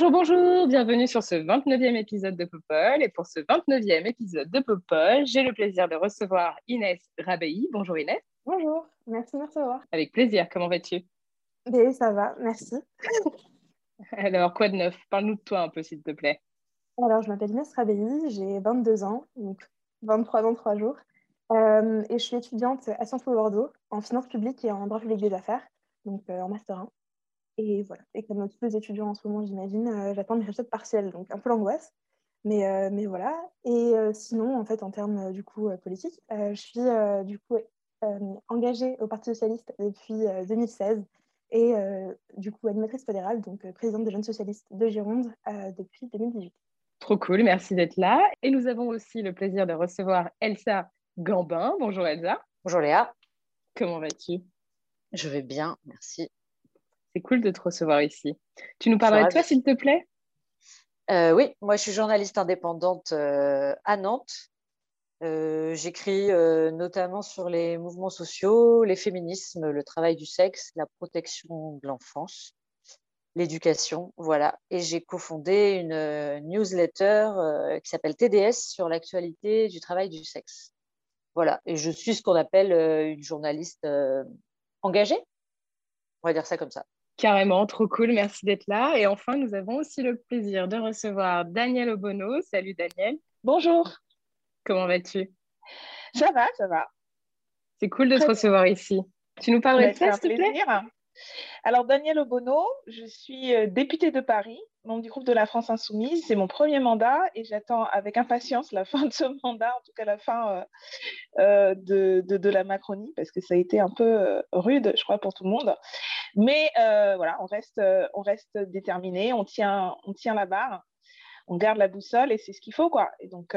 Bonjour, bonjour, bienvenue sur ce 29e épisode de Popol. Et pour ce 29e épisode de Popol, j'ai le plaisir de recevoir Inès Rabei. Bonjour Inès. Bonjour, merci de me recevoir. Avec plaisir, comment vas-tu? Bien, ça va, merci. Alors, quoi de neuf? Parle-nous de toi un peu, s'il te plaît. Alors, je m'appelle Inès Rabelli, j'ai 22 ans, donc 23 ans, 3 jours. Euh, et je suis étudiante à Sciences Po Bordeaux en finance publique et en droit public des affaires, donc euh, en master 1. Et voilà, et comme tous les étudiants en ce moment, j'imagine, euh, j'attends mes résultats partiels, donc un peu l'angoisse. Mais, euh, mais voilà. Et euh, sinon, en fait, en termes du coup euh, politiques, euh, je suis euh, du coup euh, engagée au Parti socialiste depuis euh, 2016 et euh, du coup animatrice fédérale, donc euh, présidente des jeunes socialistes de Gironde euh, depuis 2018. Trop cool, merci d'être là. Et nous avons aussi le plaisir de recevoir Elsa Gambin. Bonjour Elsa, Bonjour Léa, comment vas-tu? Je vais bien, merci. C'est cool de te recevoir ici. Tu nous parlerais de toi, s'il te plaît? Euh, oui, moi je suis journaliste indépendante euh, à Nantes. Euh, J'écris notamment sur les mouvements sociaux, les féminismes, le travail du sexe, la protection de l'enfance, l'éducation, voilà. Et j'ai cofondé une newsletter qui s'appelle TDS sur l'actualité du travail du sexe. Voilà, et je suis ce qu'on appelle une journaliste engagée, on va dire ça comme ça. Carrément, trop cool, merci d'être là. Et enfin, nous avons aussi le plaisir de recevoir Daniel Obono. Salut Daniel, Bonjour, comment vas-tu? Ça va, ça va. C'est cool de te bien. recevoir ici. Tu nous parlerais Mais de un s'il te plaît? plaisir. Alors, Daniel Obono, je suis euh, députée de Paris, du groupe de la France Insoumise. C'est mon premier mandat et j'attends avec impatience la fin de ce mandat, en tout cas la fin euh, euh, de, de, la Macronie, parce que ça a été un peu euh, rude, je crois, pour tout le monde. Mais voilà, on reste, on reste déterminé, on tient, on tient la barre, on garde la boussole et c'est ce qu'il faut, quoi. Et donc,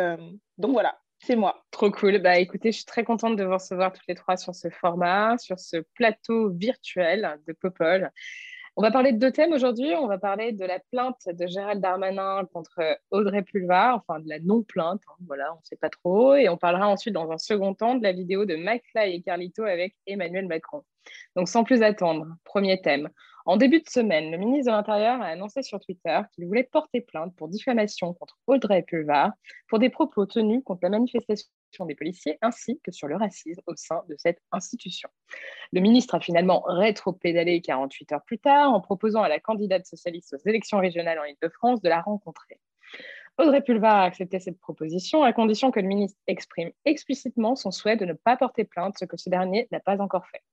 donc voilà, c'est moi. Trop cool. Bah écoutez, je suis très contente de vous recevoir toutes les trois sur ce format, sur ce plateau virtuel de Popol. On va parler de deux thèmes aujourd'hui. On va parler de la plainte de Gérald Darmanin contre Audrey Pulvar, enfin de la non-plainte, hein, voilà, on ne sait pas trop. Et on parlera ensuite dans un second temps de la vidéo de McFly et Carlito avec Emmanuel Macron. Donc sans plus attendre, premier thème. En début de semaine, le ministre de l'Intérieur a annoncé sur Twitter qu'il voulait porter plainte pour diffamation contre Audrey Pulvar pour des propos tenus contre la manifestation des policiers ainsi que sur le racisme au sein de cette institution. Le ministre a finalement rétro-pédalé 48 heures plus tard en proposant à la candidate socialiste aux élections régionales en Ile-de-France de la rencontrer. Audrey Pulvar a accepté cette proposition à condition que le ministre exprime explicitement son souhait de ne pas porter plainte, ce que ce dernier n'a pas encore fait.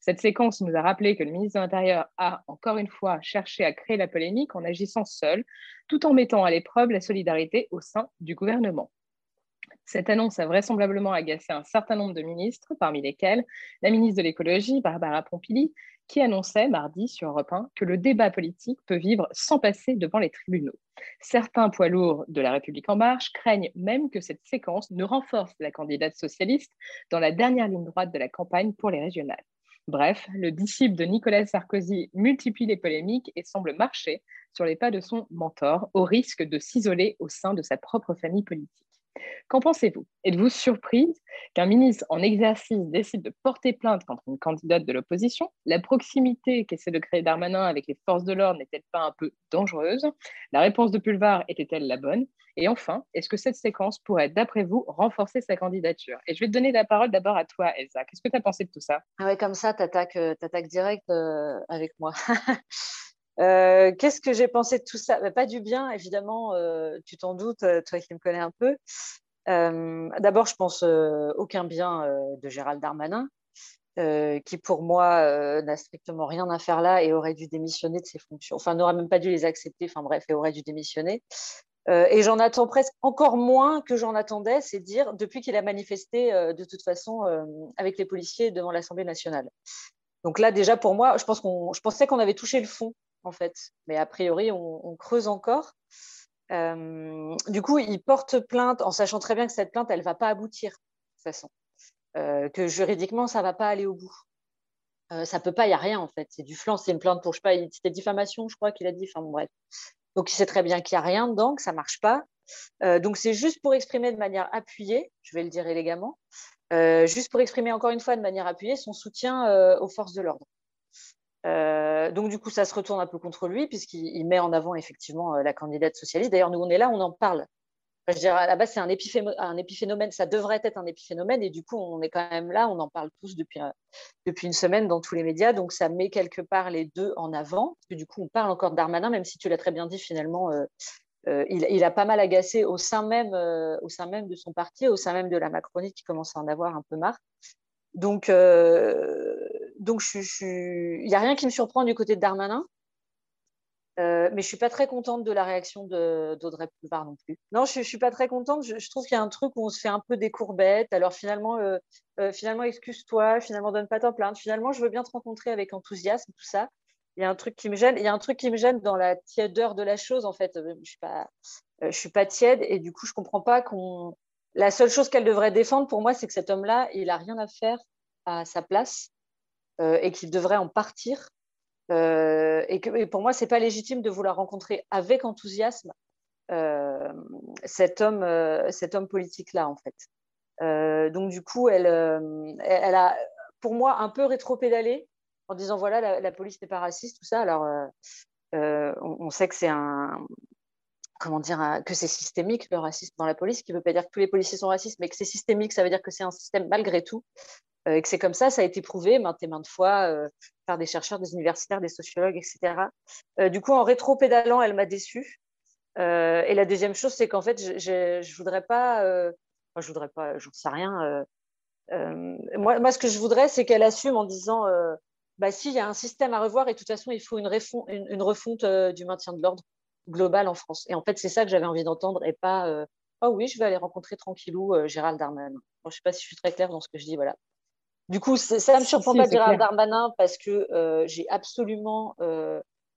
Cette séquence nous a rappelé que le ministre de l'Intérieur a, encore une fois, cherché à créer la polémique en agissant seul, tout en mettant à l'épreuve la solidarité au sein du gouvernement. Cette annonce a vraisemblablement agacé un certain nombre de ministres, parmi lesquels la ministre de l'écologie, Barbara Pompili, qui annonçait mardi sur Europe 1 que le débat politique peut vivre sans passer devant les tribunaux. Certains poids lourds de la République en marche craignent même que cette séquence ne renforce la candidate socialiste dans la dernière ligne droite de la campagne pour les régionales. Bref, le disciple de Nicolas Sarkozy multiplie les polémiques et semble marcher sur les pas de son mentor au risque de s'isoler au sein de sa propre famille politique. Qu'en pensez-vous? Êtes-vous surprise qu'un ministre en exercice décide de porter plainte contre une candidate de l'opposition? La proximité qu'essaie de créer Darmanin avec les forces de l'ordre n'est-elle pas un peu dangereuse? La réponse de Pulvar était-elle la bonne? Et enfin, est-ce que cette séquence pourrait, d'après vous, renforcer sa candidature? Et je vais te donner la parole d'abord à toi, Elsa. Qu'est-ce que tu as pensé de tout ça? Ah ouais, comme ça, tu attaques, direct euh, avec moi. Euh, Qu'est-ce que j'ai pensé de tout ça? Bah, Pas du bien, évidemment, euh, tu t'en doutes, euh, toi qui me connais un peu. D'abord, je pense aucun bien de Gérald Darmanin, qui pour moi n'a strictement rien à faire là et aurait dû démissionner de ses fonctions. Enfin, n'aurait même pas dû les accepter, enfin bref, et aurait dû démissionner. et j'en attends presque encore moins que j'en attendais, c'est dire depuis qu'il a manifesté de toute façon avec les policiers devant l'Assemblée nationale. Donc là, déjà pour moi, je, pense qu'on, je pensais qu'on avait touché le fond, en fait. Mais a priori, on, creuse encore. Euh, du coup, il porte plainte en sachant très bien que cette plainte, elle ne va pas aboutir, de toute façon. Euh, que juridiquement, ça ne va pas aller au bout. Euh, ça peut pas, il n'y a rien, en fait. C'est du flanc, c'est une plainte pour, je sais pas, c'était diffamation, je crois qu'il a dit. Enfin, bref. Donc, il sait très bien qu'il n'y a rien dedans, que ça ne marche pas. donc, c'est juste pour exprimer de manière appuyée, je vais le dire élégamment, juste pour exprimer encore une fois de manière appuyée son soutien aux forces de l'ordre. Euh, donc du coup, ça se retourne un peu contre lui puisqu'il met en avant effectivement la candidate socialiste. D'ailleurs, nous, on est là, on en parle. je dirais, à la base, c'est un, épiphénomène, ça devrait être un épiphénomène, et du coup, on est quand même là, on en parle tous depuis, depuis une semaine dans tous les médias, donc ça met quelque part les deux en avant, parce du coup, on parle encore d'Armanin, même si tu l'as très bien dit, finalement, euh, il, a pas mal agacé au sein, même, euh, au sein même de son parti, au sein même de la Macronie qui commence à en avoir un peu marre. Donc, euh, donc il n'y a rien qui me surprend du côté de Darmanin. mais je ne suis pas très contente de la réaction d'Audrey Pulvar non plus. Non, je ne suis pas très contente. Je, trouve qu'il y a un truc où on se fait un peu des courbettes. Alors finalement, finalement excuse-toi, finalement donne pas ta plainte. Finalement, je veux bien te rencontrer avec enthousiasme, tout ça il y a un truc qui me gêne. Il y a un truc qui me gêne dans la tièdeur de la chose, en fait. Euh, je euh, je suis pas tiède et du coup, je comprends pas qu'on. La seule chose qu'elle devrait défendre, pour moi, c'est que cet homme-là, il a rien à faire à sa place euh, et qu'il devrait en partir. et que pour moi, c'est pas légitime de vouloir rencontrer avec enthousiasme cet homme, cet homme politique-là, en fait. donc du coup, elle, elle a, pour moi, un peu rétro-pédalé en disant voilà, la, police n'est pas raciste, tout ça. Alors, euh, euh, on, sait que c'est un. Comment dire, que c'est systémique le racisme dans la police, qui ne veut pas dire que tous les policiers sont racistes, mais que c'est systémique, ça veut dire que c'est un système malgré tout, euh, et que c'est comme ça, ça a été prouvé maintes et maintes fois par des chercheurs, des universitaires, des sociologues, etc. du coup, en rétro-pédalant, elle m'a déçue. et la deuxième chose, c'est qu'en fait, je ne voudrais pas, enfin, je voudrais pas, j'en sais rien. moi, ce que je voudrais, c'est qu'elle assume en disant bah, si, il y a un système à revoir et de toute façon, il faut une, refonte euh, du maintien de l'ordre global en France. Et en fait, c'est ça que j'avais envie d'entendre et pas euh, Oh oui, je vais aller rencontrer tranquillou euh, Gérald Darmanin. je ne sais pas si je suis très claire dans ce que je dis. Voilà. Du coup, ça ne me surprend pas Gérald Darmanin parce que j'ai absolument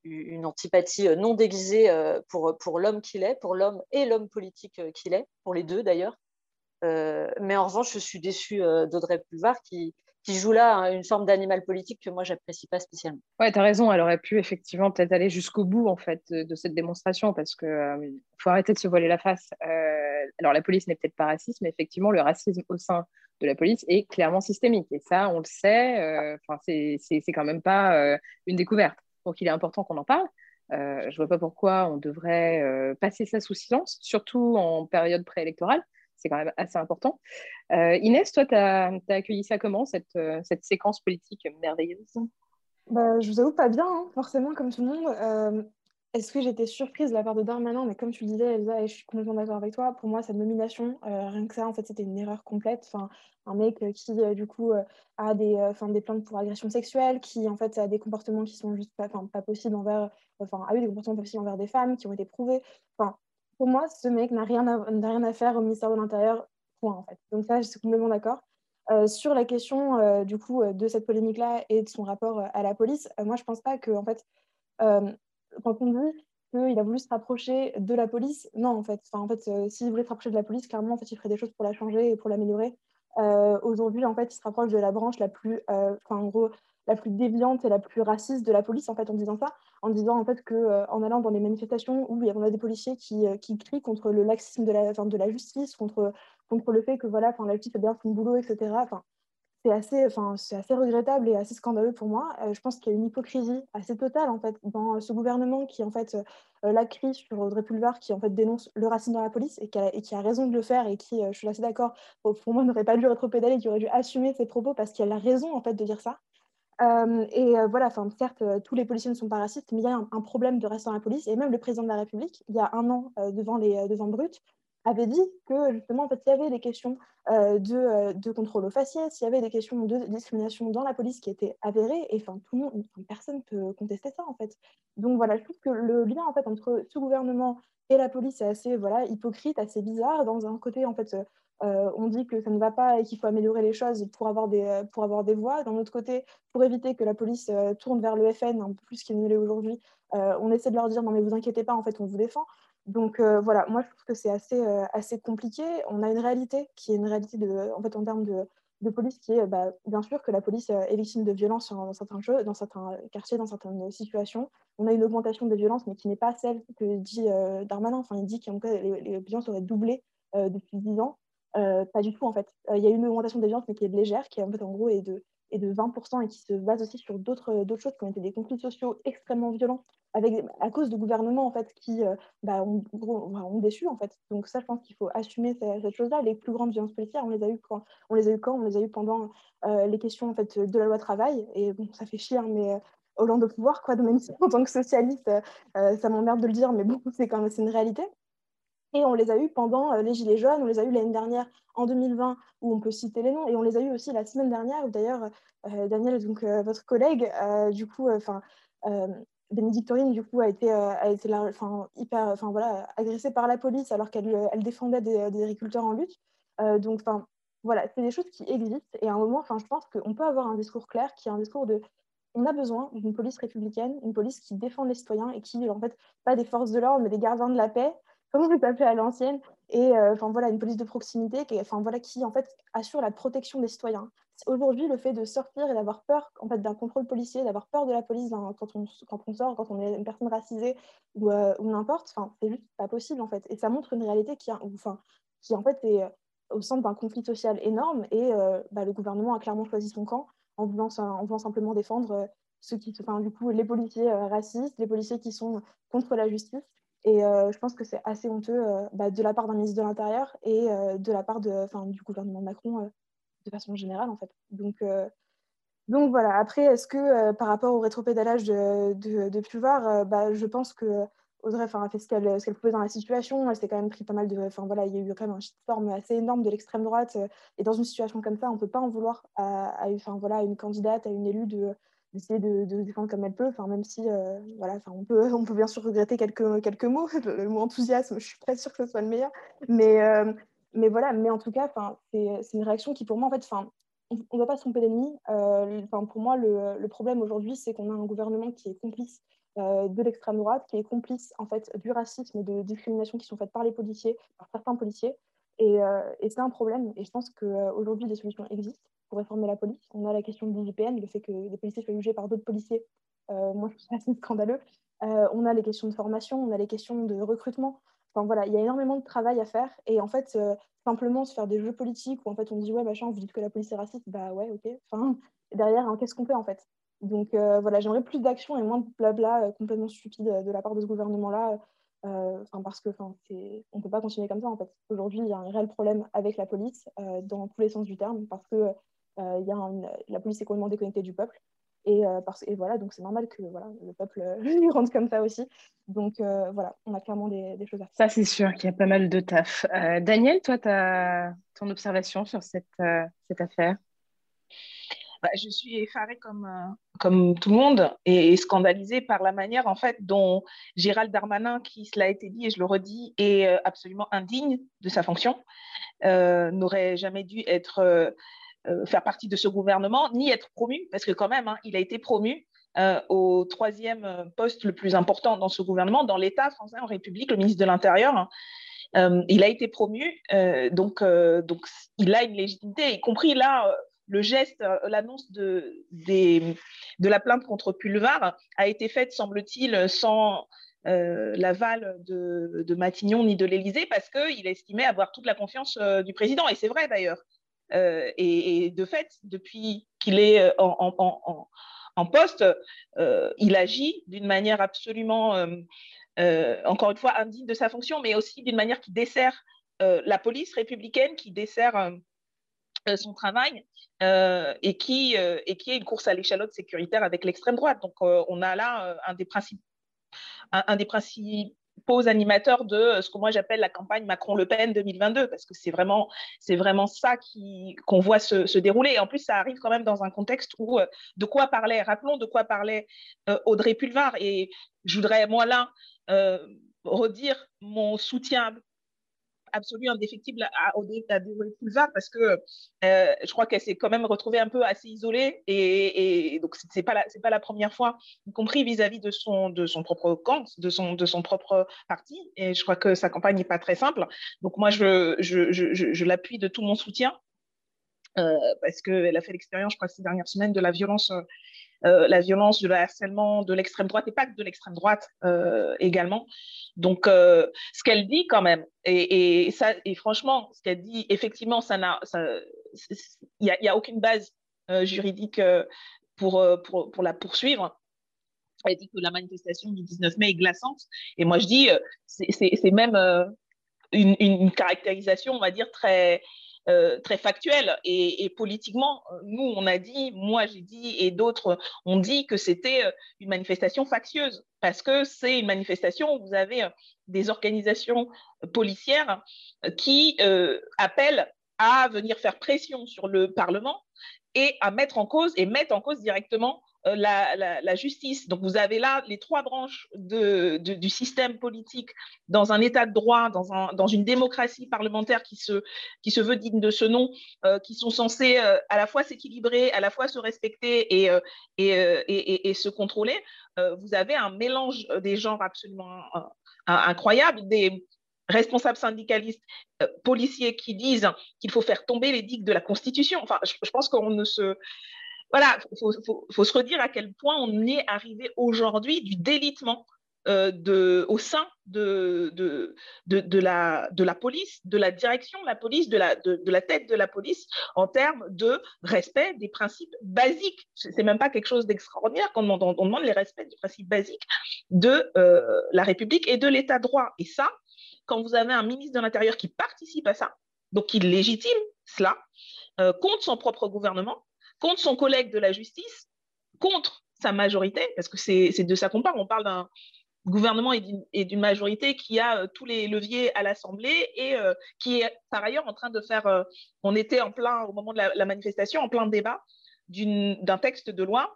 une antipathie non déguisée pour, pour l'homme qu'il est, pour l'homme et l'homme politique qu'il est, pour les deux d'ailleurs. mais en revanche, je suis déçue d'Audrey Pulvar qui, qui joue là hein, une forme d'animal politique que moi, j'apprécie pas spécialement. Ouais, tu as raison, elle aurait pu effectivement peut-être aller jusqu'au bout en fait de, cette démonstration parce que euh, faut arrêter de se voiler la face. Euh, alors la police n'est peut-être pas raciste, mais effectivement, le racisme au sein de la police est clairement systémique et ça, on le sait. Euh, enfin, c'est quand même pas une découverte. Donc, il est important qu'on en parle. je ne vois pas pourquoi on devrait passer ça sous silence, surtout en période préélectorale c'est quand même assez important. Euh, Inès, toi, tu as, accueilli ça comment, cette, euh, cette séquence politique merveilleuse? Bah, Je vous avoue pas bien, hein, forcément, comme tout le monde. Euh, est-ce que j'étais surprise de la part de Darmanin? Mais comme tu le disais, Elsa, et je suis complètement d'accord avec toi, pour moi, cette nomination, rien que ça, en fait, c'était une erreur complète. Enfin, un mec qui, du coup, a des, des plaintes pour agression sexuelle, qui, en fait, a des comportements qui sont juste pas, pas possibles envers... Enfin, a eu des comportements pas possibles envers des femmes, qui ont été prouvés. Enfin, pour moi, ce mec n'a rien, à, rien à faire au ministère de l'Intérieur, point, en fait. Donc ça, je suis complètement d'accord. Euh, sur la question, euh, du coup, euh, de cette polémique-là et de son rapport à la police, moi, je pense pas que, en fait, quand on dit qu'il a voulu se rapprocher de la police, non, en fait. Enfin, en fait, s'il voulait se rapprocher de la police, clairement, en fait, il ferait des choses pour la changer et pour l'améliorer. Aujourd'hui, en fait, il se rapproche de la branche la plus, enfin, en gros, la plus déviante et la plus raciste de la police en fait en disant ça, en disant en fait que euh, en allant dans les manifestations où y a des policiers qui, euh, qui crient contre le laxisme de la, de la justice, contre, contre le fait que voilà, la justice fait bien son boulot, etc. c'est assez, enfin, c'est assez regrettable et assez scandaleux pour moi. Euh, je pense qu'il y a une hypocrisie assez totale en fait dans ce gouvernement qui en fait la crie sur Audrey Pulvar, qui en fait dénonce le racisme dans la police et qui a, raison de le faire et qui, je suis assez d'accord, pour, moi n'aurait pas dû rétro-pédaler, qui aurait dû assumer ses propos parce qu'elle a raison en fait de dire ça. Euh, et euh, voilà, enfin, certes, euh, tous les policiers ne sont pas racistes, mais il y a un, problème de reste dans la police. Et même le président de la République, il y a un an, devant, les, devant Brut, avait dit que justement, en fait, il y avait des questions de, de, contrôle aux faciès, y avait des questions de discrimination dans la police qui étaient avérées, et enfin, tout le monde, personne ne peut contester ça, en fait. Donc voilà, je trouve que le lien, en fait, entre ce gouvernement et la police est assez voilà, hypocrite, assez bizarre. Dans un côté, en fait, euh, on dit que ça ne va pas et qu'il faut améliorer les choses pour avoir des, euh, pour avoir des voix. D'un autre côté, pour éviter que la police euh, tourne vers le FN un plus qu'il ne l'est aujourd'hui, on essaie de leur dire non mais vous inquiétez pas, en fait on vous défend. Donc voilà, moi je trouve que c'est assez, assez compliqué. On a une réalité qui est une réalité de, en fait en termes de, police qui est bah, bien sûr que la police est victime de violences dans certains, jeux, dans certains quartiers, dans certaines situations. On a une augmentation des violences, mais qui n'est pas celle que dit Darmanin. Enfin, il dit que les, les violences auraient doublé depuis 10 ans. Euh, pas du tout, en fait. Euh, il y a une augmentation des violences, mais qui est légère, qui en fait, en gros, est de, est de 20% et qui se base aussi sur d'autres choses qui ont été des conflits sociaux extrêmement violents avec, à cause de gouvernements en fait, qui euh, bah, ont, déçu. En fait. Donc ça, je pense qu'il faut assumer cette, chose-là. Les plus grandes violences policières, on les a eues quand On les a eu quand? On les a eues pendant les questions en fait, de la loi travail. Et bon, ça fait chier, hein, mais Hollande au pouvoir, quoi, même si en tant que socialiste, ça m'emmerde de le dire, mais bon, c'est quand même une réalité. Et on les a eus pendant euh, les Gilets jaunes, on les a eus l'année dernière en 2020, où on peut citer les noms, et on les a eus aussi la semaine dernière, où d'ailleurs, euh, Daniel, donc euh, votre collègue, du coup, enfin, Bénédictorine, du coup, a été, a été hyper, enfin voilà, agressée par la police alors qu'elle elle défendait des, agriculteurs en lutte. donc, enfin, voilà, c'est des choses qui existent. Et à un moment, enfin, je pense qu'on peut avoir un discours clair qui est un discours de on a besoin d'une police républicaine, une police qui défend les citoyens et qui, en fait, pas des forces de l'ordre, mais des gardiens de la paix, comment vous appelez à l'ancienne, et euh, enfin voilà, une police de proximité qui, enfin, voilà, qui en fait assure la protection des citoyens. Aujourd'hui, le fait de sortir et d'avoir peur en fait, d'un contrôle policier, d'avoir peur de la police quand on, quand on sort, quand on est une personne racisée ou, euh, ou n'importe, c'est juste pas possible en fait. Et ça montre une réalité qui, enfin, qui en fait est euh, au centre d'un conflit social énorme et bah, le gouvernement a clairement choisi son camp en voulant, en voulant simplement défendre ceux qui, enfin, du coup, les policiers racistes, les policiers qui sont contre la justice et euh, je pense que c'est assez honteux euh, bah, de la part d'un ministre de l'Intérieur et euh, de la part de, du gouvernement Macron de façon générale, en fait. Donc, donc voilà. Après, est-ce que par rapport au rétropédalage de, de, de Pulvar, bah, je pense que Audrey a fait ce qu'elle pouvait dans la situation. Elle s'est quand même pris pas mal de. Enfin voilà, il y a eu quand même un shitstorm assez énorme de l'extrême droite. Et dans une situation comme ça, on ne peut pas en vouloir à, à, voilà, une candidate, à une élue de, d'essayer de, se défendre comme elle peut, enfin, même si euh, voilà, enfin, on, peut, on peut bien sûr regretter quelques, quelques mots. Le, mot enthousiasme, je suis pas sûre que ce soit le meilleur. Mais, euh, mais voilà, mais en tout cas, c'est une réaction qui, pour moi, en fait, on ne doit pas se tromper d'ennemi. Euh, pour moi, le, le problème aujourd'hui, c'est qu'on a un gouvernement qui est complice de l'extrême droite, qui est complice en fait du racisme et de discrimination qui sont faites par les policiers, par certains policiers. Et c'est un problème. Et je pense qu'aujourd'hui, des solutions existent pour réformer la police. On a la question de l'IGPN, le fait que les policiers soient jugés par d'autres policiers. Euh, moi, je trouve ça assez scandaleux. Euh, on a les questions de formation, on a les questions de recrutement. Enfin voilà, il y a énormément de travail à faire. Et en fait, euh, simplement se faire des jeux politiques où en fait on dit ouais machin, vous dites que la police est raciste, bah ouais, ok. Enfin, derrière, hein, qu'est-ce qu'on fait en fait? Donc voilà, j'aimerais plus d'action et moins de blabla complètement stupide de la part de ce gouvernement-là. Enfin, parce que enfin, peut pas continuer comme ça en fait. Aujourd'hui, il y a un réel problème avec la police dans tous les sens du terme parce que y a la police est complètement déconnectée du peuple. Et, euh, parce, et voilà, donc c'est normal que voilà, le peuple lui rentre comme ça aussi. Donc euh, voilà, on a clairement des, choses à faire. Ça, c'est sûr qu'il y a pas mal de taf. Daniel, toi, tu as ton observation sur cette, cette affaire? Bah, je suis effarée comme, comme tout le monde et, scandalisée par la manière en fait dont Gérald Darmanin, qui cela a été dit et je le redis, est absolument indigne de sa fonction, n'aurait jamais dû être euh, faire partie de ce gouvernement, ni être promu, parce que quand même, hein, il a été promu euh, au troisième euh, poste le plus important dans ce gouvernement, dans l'État français en République, le ministre de l'Intérieur. Hein. il a été promu, donc, donc il a une légitimité, y compris là, le geste, l'annonce de, de la plainte contre Pulvar a été faite, semble-t-il, sans l'aval de, de, Matignon ni de l'Élysée, parce qu'il estimait avoir toute la confiance du président. Et c'est vrai d'ailleurs. Euh, et, de fait, depuis qu'il est euh, en, poste, euh, il agit d'une manière absolument, encore une fois, indigne de sa fonction, mais aussi d'une manière qui dessert la police républicaine, qui dessert son travail et, qui, est une course à l'échalote sécuritaire avec l'extrême droite. Donc, on a là un des principes, un, des principes pose animateur de ce que moi j'appelle la campagne Macron-Le Pen 2022, parce que c'est vraiment, c'est vraiment ça qu'on voit se, dérouler. Et en plus, ça arrive quand même dans un contexte où de quoi parlait, rappelons de quoi parlait Audrey Pulvar. Et je voudrais, moi là, redire mon soutien absolu indéfectible à, à, à parce que euh, je crois qu'elle s'est quand même retrouvée un peu assez isolée et, donc c'est pas pas la première fois, y compris vis-à-vis de son de son propre camp, de son de son propre parti et je crois que sa campagne n'est pas très simple. Donc moi je je, je, je, l'appuie de tout mon soutien euh, parce qu'elle a fait l'expérience, je crois, ces dernières semaines de la violence euh, la violence, du harcèlement de l'extrême droite et pas que de l'extrême droite euh, également. Donc, euh, ce qu'elle dit quand même, et, franchement, ce qu'elle dit, effectivement, il n'y a, a, aucune base juridique pour, pour, pour, la poursuivre. Elle dit que la manifestation du 19 mai est glaçante. Et moi, je dis, c'est même une, caractérisation, on va dire, très, euh, très factuel. Et, politiquement, nous, on a dit, moi j'ai dit, et d'autres ont dit que c'était euh, une manifestation factieuse, parce que c'est une manifestation où vous avez euh, des organisations policières qui appellent à venir faire pression sur le Parlement et à mettre en cause et mettre en cause directement euh, la, justice. Donc vous avez là les trois branches du système politique dans un état de droit, dans, un, dans une démocratie parlementaire qui se, veut digne de ce nom, euh, qui sont censés euh, à la fois s'équilibrer, à la fois se respecter et, se contrôler. vous avez un mélange des genres absolument incroyable, des responsables syndicalistes, policiers qui disent qu'il faut faire tomber les digues de la Constitution. Enfin, je pense qu'on ne se voilà, il faut, se redire à quel point on est arrivé aujourd'hui du délitement euh, au sein de, la, police, de la direction de la police, de la, tête de la police, en termes de respect des principes basiques. Ce n'est même pas quelque chose d'extraordinaire quand on demande, on demande les respects des principes basiques de euh, la République et de l'État de droit. Et ça, quand vous avez un ministre de l'Intérieur qui participe à ça, donc qui légitime cela, euh, contre son propre gouvernement, contre son collègue de la justice, contre sa majorité, parce que c'est de ça qu'on parle. On parle d'un gouvernement et d'une majorité qui a euh, tous les leviers à l'Assemblée et euh, qui est par ailleurs en train de faire, euh, on était en plein, au moment de la, manifestation, en plein débat d'un texte de loi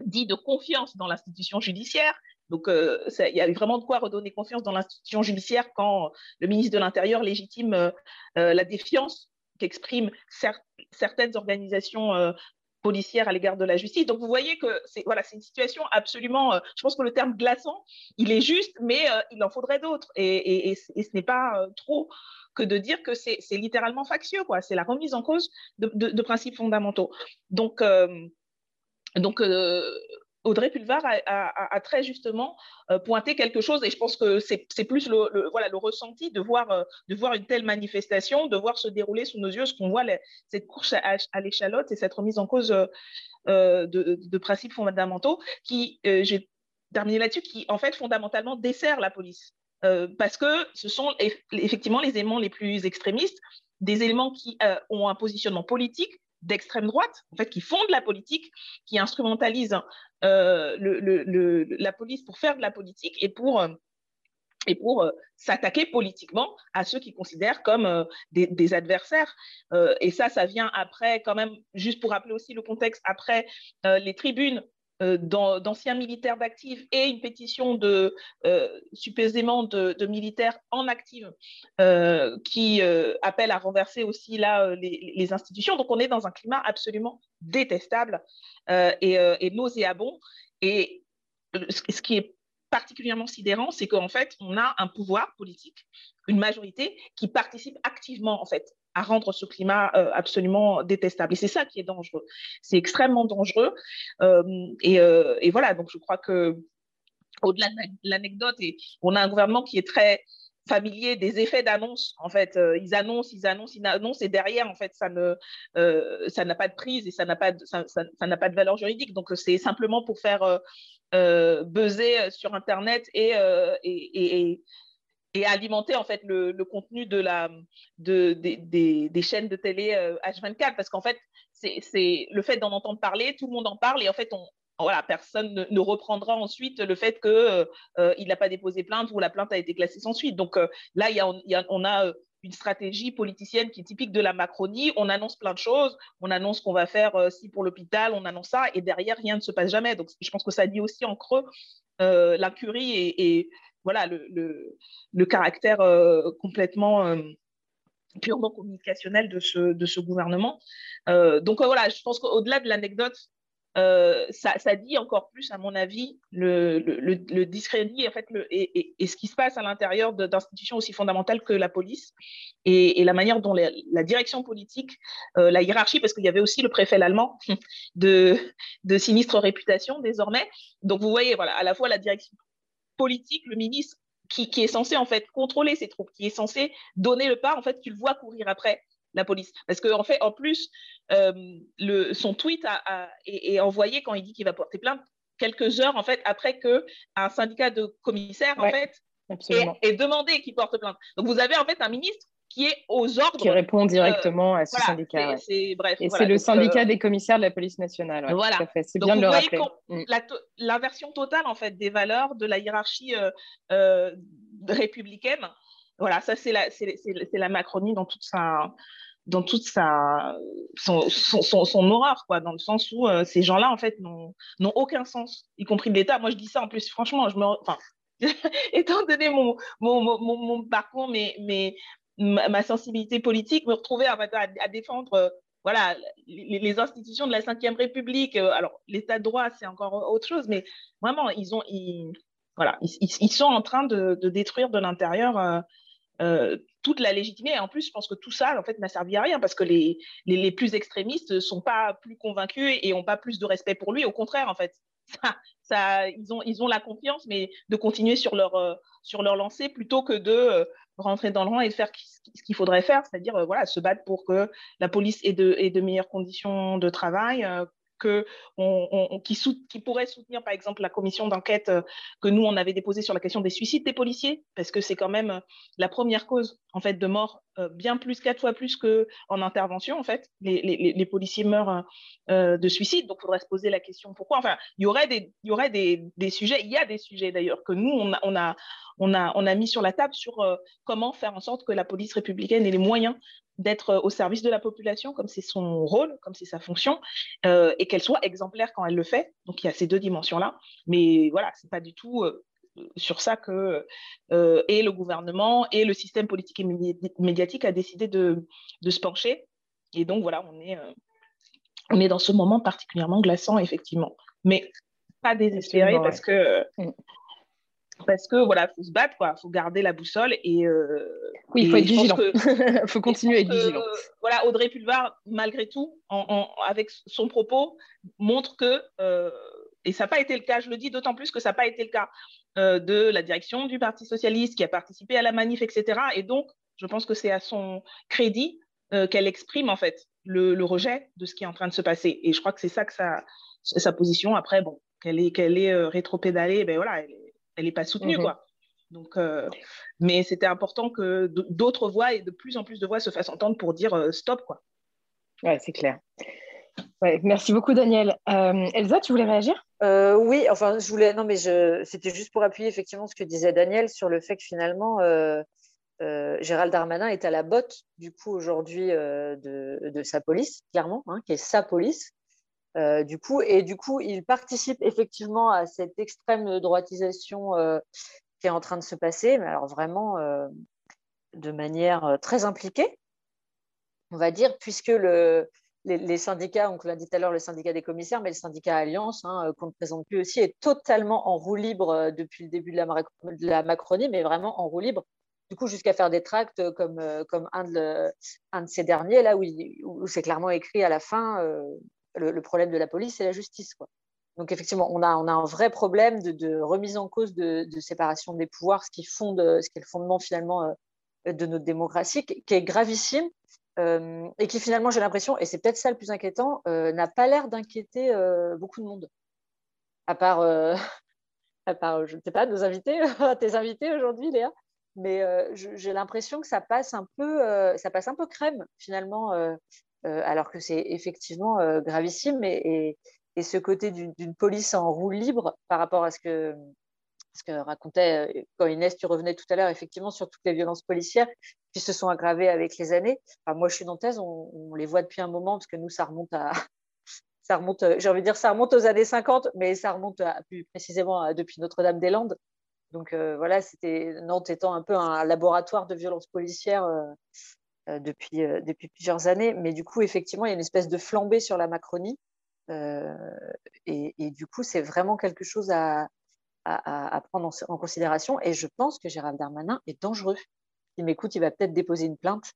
dit de confiance dans l'institution judiciaire. Donc, il y a vraiment de quoi redonner confiance dans l'institution judiciaire quand le ministre de l'Intérieur légitime la défiance qu'expriment certaines organisations euh, policières à l'égard de la justice. Donc vous voyez que c'est voilà, une situation absolument, euh, je pense que le terme glaçant, il est juste, mais euh, il en faudrait d'autres. Et, ce n'est pas trop que de dire que c'est littéralement factieux, quoi. C'est la remise en cause de, principes fondamentaux. Donc, donc Audrey Pulvar a, très justement euh, pointé quelque chose, et je pense que c'est plus le, voilà, le ressenti de voir, euh, de voir une telle manifestation, de voir se dérouler sous nos yeux ce qu'on voit, cette course à, l'échalote et cette remise en cause euh, de, principes fondamentaux qui, j'ai terminé là-dessus, qui en fait fondamentalement dessert la police. parce que ce sont effectivement les éléments les plus extrémistes, des éléments qui ont un positionnement politique, d'extrême droite, en fait, qui fondent la politique, qui instrumentalisent euh, la police pour faire de la politique et pour, euh, euh, s'attaquer politiquement à ceux qui considèrent comme des, adversaires. et ça, ça vient après, quand même, juste pour rappeler aussi le contexte, après les tribunes d'anciens militaires d'actifs et une pétition de euh, supposément de, militaires en active euh, qui appelle à renverser aussi là les, institutions. Donc on est dans un climat absolument détestable et, nauséabond. Et ce qui est particulièrement sidérant, c'est qu'en fait, on a un pouvoir politique, une majorité qui participe activement en fait à rendre ce climat euh, absolument détestable. Et c'est ça qui est dangereux. C'est extrêmement dangereux. Euh, euh, et, voilà, donc je crois que au-delà de l'anecdote, on a un gouvernement qui est très familier des effets d'annonce. En fait, ils annoncent, ils annoncent, ils annoncent, et derrière, en fait, ça n'a pas de prise et ça n'a pas, de, valeur juridique. Donc, c'est simplement pour faire buzzer sur Internet et, et, et alimenter en fait le, contenu de la, de, des, chaînes de télé H24 euh, parce qu'en fait c'est le fait d'en entendre parler, tout le monde en parle et en fait on, voilà, personne ne, reprendra ensuite le fait qu'il n'a pas déposé plainte ou la plainte a été classée sans suite. Donc là, y a, on a une stratégie politicienne qui est typique de la Macronie. On annonce plein de choses, on annonce qu'on va faire euh, ci pour l'hôpital, on annonce ça, et derrière, rien ne se passe jamais. Donc, je pense que ça dit aussi en creux euh, l'incurie et, voilà, le, le, caractère euh, complètement purement communicationnel de ce, de ce gouvernement. donc voilà, je pense qu'au-delà de l'anecdote, euh, ça, dit encore plus, à mon avis, le, le, discrédit en fait, et, ce qui se passe à l'intérieur d'institutions aussi fondamentales que la police et, la manière dont la direction politique, euh, la hiérarchie, parce qu'il y avait aussi le préfet allemand de, de sinistre réputation désormais. Donc vous voyez, voilà, à la fois la direction politique, le ministre qui, qui, est censé en fait contrôler ces troupes, qui est censé donner le pas, en fait, tu le vois courir après la police. Parce qu'en en fait, en plus, euh, le, son tweet a, est, envoyé quand il dit qu'il va porter plainte quelques heures en fait après que un syndicat de commissaires en fait ait, demandé qu'il porte plainte. Donc vous avez en fait un ministre qui est aux ordres. Qui répond directement à ce syndicat. Et c'est le syndicat euh, des commissaires de la police nationale. voilà. C'est bien de le rappeler. Mm. L'inversion totale en fait des valeurs de la hiérarchie euh, républicaine. Voilà, ça c'est la, c'est, la Macronie dans toute sa, dans toute sa son, son, son, horreur quoi dans le sens où euh, ces gens-là en fait n'ont aucun sens y compris l'État moi je dis ça en plus franchement je me enfin étant donné mon mon, mon, mon parcours mais, mais ma, sensibilité politique me retrouver à, défendre euh, voilà les, institutions de la Ve République euh, alors l'État de droit c'est encore autre chose mais vraiment ils ont ils, voilà ils, sont en train de, de détruire de l'intérieur euh, toute la légitimité. Et en plus, je pense que tout ça, en fait, n'a servi à rien parce que les, les, plus extrémistes ne sont pas plus convaincus et n'ont pas plus de respect pour lui. Au contraire, en fait, ça, ça, ils, ont, ils ont la confiance, mais de continuer sur leur, sur leur lancée plutôt que de rentrer dans le rang et faire ce qu'il faudrait faire, c'est-à-dire voilà, se battre pour que la police ait de, meilleures conditions de travail, on, qui, qui, pourrait soutenir, par exemple, la commission d'enquête euh, que nous, on avait déposée sur la question des suicides des policiers, parce que c'est quand même euh, la première cause en fait, de mort, euh, bien plus, quatre fois plus qu'en intervention, en fait. Les, policiers meurent de suicide, donc il faudrait se poser la question pourquoi? Enfin, il y aurait des, sujets, il y a des sujets d'ailleurs que nous, on a, mis sur la table sur comment faire en sorte que la police républicaine ait les moyens d'être au service de la population, comme c'est son rôle, comme c'est sa fonction, euh, et qu'elle soit exemplaire quand elle le fait. Donc il y a ces deux dimensions-là. Mais voilà, c'est pas du tout euh, sur ça que euh, et le gouvernement et le système politique et médiatique a décidé de, de se pencher. Et donc voilà, on est, on est dans ce moment particulièrement glaçant, effectivement. Mais pas désespéré parce que mm parce que voilà, faut se battre, quoi. Faut garder la boussole et. Euh, oui, il faut être vigilant. Il faut continuer à être vigilant. voilà, Audrey Pulvar, malgré tout, en, avec son propos, montre que euh, et ça n'a pas été le cas. Je le dis d'autant plus que ça n'a pas été le cas euh, de la direction du Parti socialiste qui a participé à la manif, etc. Et donc, je pense que c'est à son crédit qu'elle exprime en fait le, rejet de ce qui est en train de se passer. Et je crois que c'est ça que sa, sa position. Après, bon, qu'elle est, qu'elle est rétropédalée, ben voilà, elle est, elle n'est pas soutenue, mhm. quoi. Donc, euh, mais c'était important que d'autres voix et de plus en plus de voix se fassent entendre pour dire euh, stop, quoi. Ouais, c'est clair. Merci beaucoup, Daniel. Euh, Elsa, tu voulais réagir? Oui, enfin, je voulais. Non, mais c'était juste pour appuyer effectivement ce que disait Daniel sur le fait que finalement, Gérald Darmanin est à la botte, du coup, aujourd'hui, de, sa police, clairement, hein, qui est sa police. Euh, du coup, et du coup, il participe effectivement à cette extrême droitisation euh, qui est en train de se passer, mais alors vraiment euh, de manière très impliquée, on va dire, puisque le, les, syndicats, on l'a dit tout à l'heure, le syndicat des commissaires, mais le syndicat Alliance, hein, qu'on ne présente plus aussi, est totalement en roue libre depuis le début de la, Macronie, mais vraiment en roue libre du coup, jusqu'à faire des tracts comme, comme un, de, ces derniers, là où, c'est clairement écrit à la fin, le, problème de la police, c'est la justice. Donc effectivement, on a, un vrai problème de, remise en cause de, séparation des pouvoirs, ce qui, est le fondement finalement euh, de notre démocratie, qui est gravissime euh, et qui finalement, j'ai l'impression, et c'est peut-être ça le plus inquiétant, euh, n'a pas l'air d'inquiéter beaucoup de monde. À part, à part, je ne sais pas, nos invités, tes invités aujourd'hui, Léa. Mais j'ai l'impression que ça passe un peu, ça passe un peu crème finalement euh, alors que c'est effectivement euh, gravissime et ce côté d'une police en roue libre par rapport à ce que, ce que racontait euh, quand Inès, tu revenais tout à l'heure, effectivement, sur toutes les violences policières qui se sont aggravées avec les années. moi, je suis nantaise, on, les voit depuis un moment, parce que nous, ça remonte à. Ça remonte, j'ai envie de dire, ça remonte aux années 50, mais ça remonte plus précisément depuis Notre-Dame-des-Landes. Donc euh, voilà, c'était Nantes étant un peu un laboratoire de violences policières euh, depuis, depuis plusieurs années. Mais du coup, effectivement, il y a une espèce de flambée sur la Macronie. Et, du coup, c'est vraiment quelque chose à, à, prendre en, considération. Et je pense que Gérald Darmanin est dangereux. Il m'écoute, il va peut-être déposer une plainte.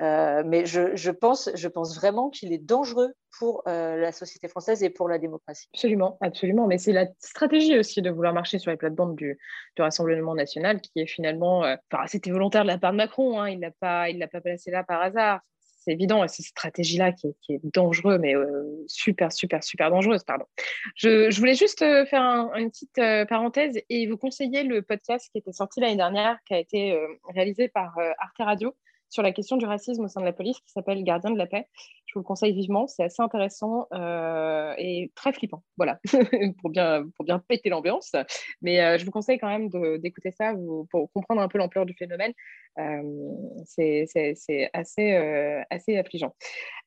Euh, mais je, pense, je pense vraiment qu'il est dangereux pour euh, la société française et pour la démocratie. Absolument, absolument. Mais c'est la stratégie aussi de vouloir marcher sur les plates-bandes du, Rassemblement national qui est finalement. Euh, enfin, c'était volontaire de la part de Macron, hein, il ne l'a pas placé là par hasard c'est évident, c'est cette stratégie-là qui, est dangereuse, mais euh, super, super, super dangereuse, pardon. Je, voulais juste euh, faire une petite euh, parenthèse et vous conseiller le podcast qui était sorti l'année dernière, qui a été réalisé par Arte Radio sur la question du racisme au sein de la police, qui s'appelle Gardien de la paix. Je vous le conseille vivement, c'est assez intéressant et très flippant, voilà, pour, bien, pour bien péter l'ambiance. Mais je vous conseille quand même d'écouter ça pour comprendre un peu l'ampleur du phénomène. c'est assez, assez affligeant.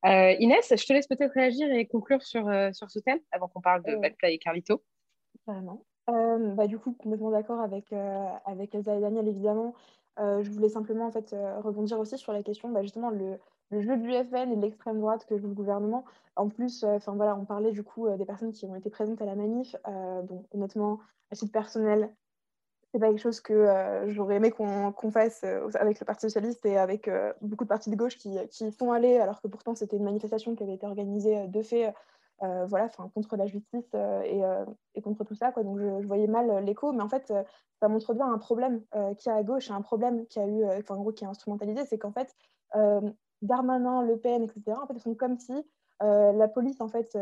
Inès, je te laisse peut-être réagir et conclure sur, sur ce thème avant qu'on parle de Bad et Carlito. Vraiment. bah, du coup, complètement d'accord avec, avec Elsa et Daniel, évidemment. Euh, je voulais simplement en fait, euh, rebondir aussi sur la question, bah, justement, le, jeu du FN et de l'extrême droite que joue le gouvernement. En plus, euh, voilà, on parlait du coup des personnes qui ont été présentes à la manif. bon, honnêtement, à titre personnel, c'est pas quelque chose que j'aurais aimé qu'on fasse avec le Parti socialiste et avec beaucoup de partis de gauche qui, qui sont allés, alors que pourtant c'était une manifestation qui avait été organisée de fait euh, voilà, contre la justice euh, euh, et, contre tout ça. Quoi. Donc je, voyais mal l'écho, mais en fait, ça montre bien un problème qui a à gauche, un problème qui a eu, en gros, qui est instrumentalisé, c'est qu'en fait, Darmanin, Le Pen, etc., en fait, sont comme si la police, en fait,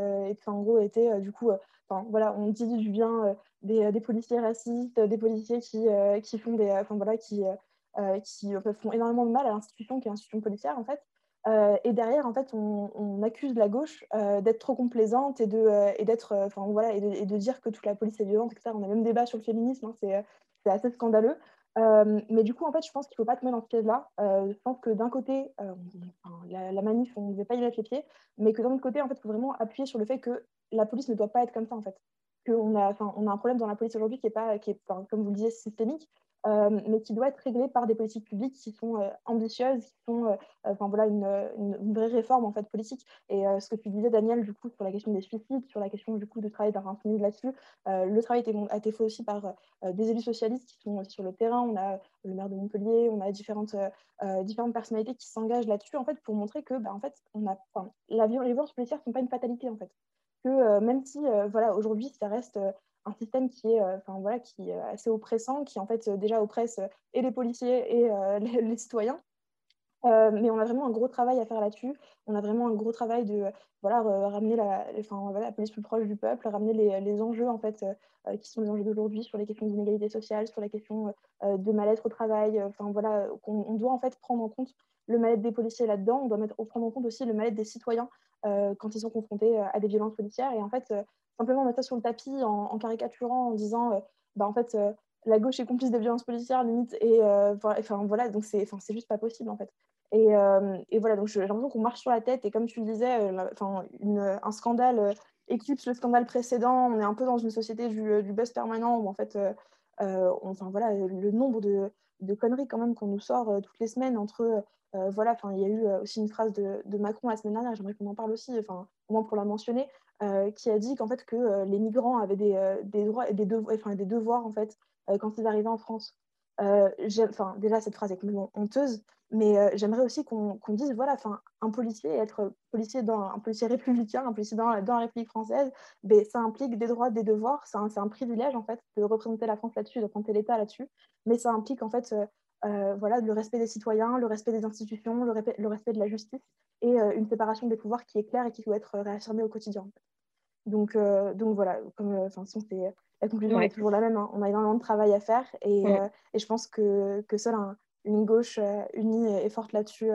en gros, était du coup, voilà, on dit du bien des, policiers racistes, des policiers qui, qui font des, voilà, qui, qui font énormément de mal à l'institution qui est l'institution policière, en fait. Euh, et derrière, en fait, on, accuse la gauche euh, d'être trop complaisante et de, euh, et d'être, enfin voilà, et de, dire que toute la police est violente, etc. On a même débat sur le féminisme, hein, c'est, assez scandaleux. mais du coup, en fait, je pense qu'il ne faut pas tomber dans ce piège-là. je pense que d'un côté, la, manif, on ne devait pas y mettre les pieds, mais que d'un autre côté, en fait, il faut vraiment appuyer sur le fait que la police ne doit pas être comme ça, en fait. Qu'on a, on a un problème dans la police aujourd'hui qui est, pas, qui est comme vous le disiez, systémique, euh, mais qui doit être réglé par des politiques publiques qui sont euh, ambitieuses, qui sont euh, enfin, voilà, une, vraie réforme en fait, politique. Et ce que tu disais, Daniel, du coup, sur la question des suicides, sur la question du coup de travail d'un là-dessus, le travail a été, fait aussi par des élus socialistes qui sont sur le terrain. On a le maire de Montpellier, on a différentes, différentes personnalités qui s'engagent là-dessus en fait, pour montrer que bah, en fait, on a, la, les violences policières ne sont pas une fatalité. En fait. Que même si voilà, aujourd'hui, ça reste un système qui est, euh, enfin, voilà, qui assez oppressant, qui en fait euh, déjà oppresse euh, et les policiers et les, citoyens. Mais on a vraiment un gros travail à faire là-dessus. On a vraiment un gros travail de voilà, ramener la, enfin, voilà, la police plus proche du peuple, ramener les, les enjeux en fait, qui sont les enjeux d'aujourd'hui sur les questions d'inégalité sociale, sur les questions de mal-être au travail. Enfin, voilà, on, doit en fait prendre en compte le mal-être des policiers là-dedans. On doit mettre, prendre en compte aussi le mal-être des citoyens quand ils sont confrontés à des violences policières. Et en fait, simplement mettre ça sur le tapis en, caricaturant, en disant euh, bah, en fait, euh, la gauche est complice des violences policières, limite, et euh, enfin voilà, donc c'est juste pas possible en fait. Et, et voilà, donc j'ai l'impression qu'on marche sur la tête, et comme tu le disais, enfin un scandale éclipse le scandale précédent, on est un peu dans une société du, buzz permanent où en fait, voilà, le nombre de, conneries quand même qu'on nous sort toutes les semaines entre voilà, il y a eu aussi une phrase de, Macron la semaine dernière, j'aimerais qu'on en parle aussi, enfin, au moins pour la mentionner, euh, qui a dit qu'en fait que euh, les migrants avaient des, euh, des droits et des, devoirs, enfin, des devoirs en fait quand ils arrivaient en France. Enfin, déjà cette phrase est complètement honteuse, mais j'aimerais aussi qu'on dise voilà, un policier, être policier dans un policier républicain, un policier dans, la République française, ben, ça implique des droits, des devoirs. C'est un, privilège en fait de représenter la France là-dessus, de représenter l'État là-dessus, mais ça implique en fait euh, voilà, le respect des citoyens, le respect des institutions, le, respect de la justice et euh, une séparation des pouvoirs qui est claire et qui doit être réaffirmée au quotidien. Donc, euh, donc voilà, comme la conclusion est toujours la même. Hein. On a énormément de travail à faire et, et je pense que, que seule une gauche unie et forte là-dessus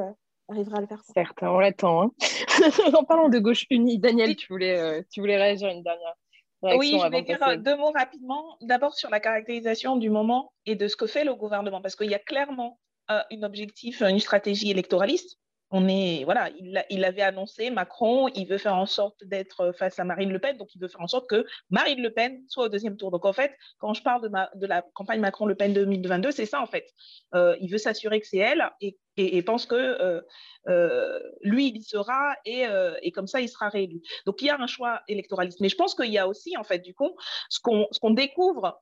arrivera à le faire. Certes, on l'attend. Hein. en parlant de gauche unie, Daniel, tu voulais, euh, tu voulais réagir une dernière oui, je vais dire deux mots rapidement. D'abord sur la caractérisation du moment et de ce que fait le gouvernement, parce qu'il y a clairement un objectif, une stratégie électoraliste on est, voilà, il, avait annoncé, Macron, il veut faire en sorte d'être face à Marine Le Pen, donc il veut faire en sorte que Marine Le Pen soit au deuxième tour. Donc en fait, quand je parle de, de la campagne Macron-Le Pen 2022, c'est ça en fait. Euh, il veut s'assurer que c'est elle et et, pense que euh, euh, lui, il y sera euh, et, comme ça, il sera réélu. Donc, il y a un choix électoraliste. Mais je pense qu'il y a aussi, en fait, du coup, ce qu'on découvre,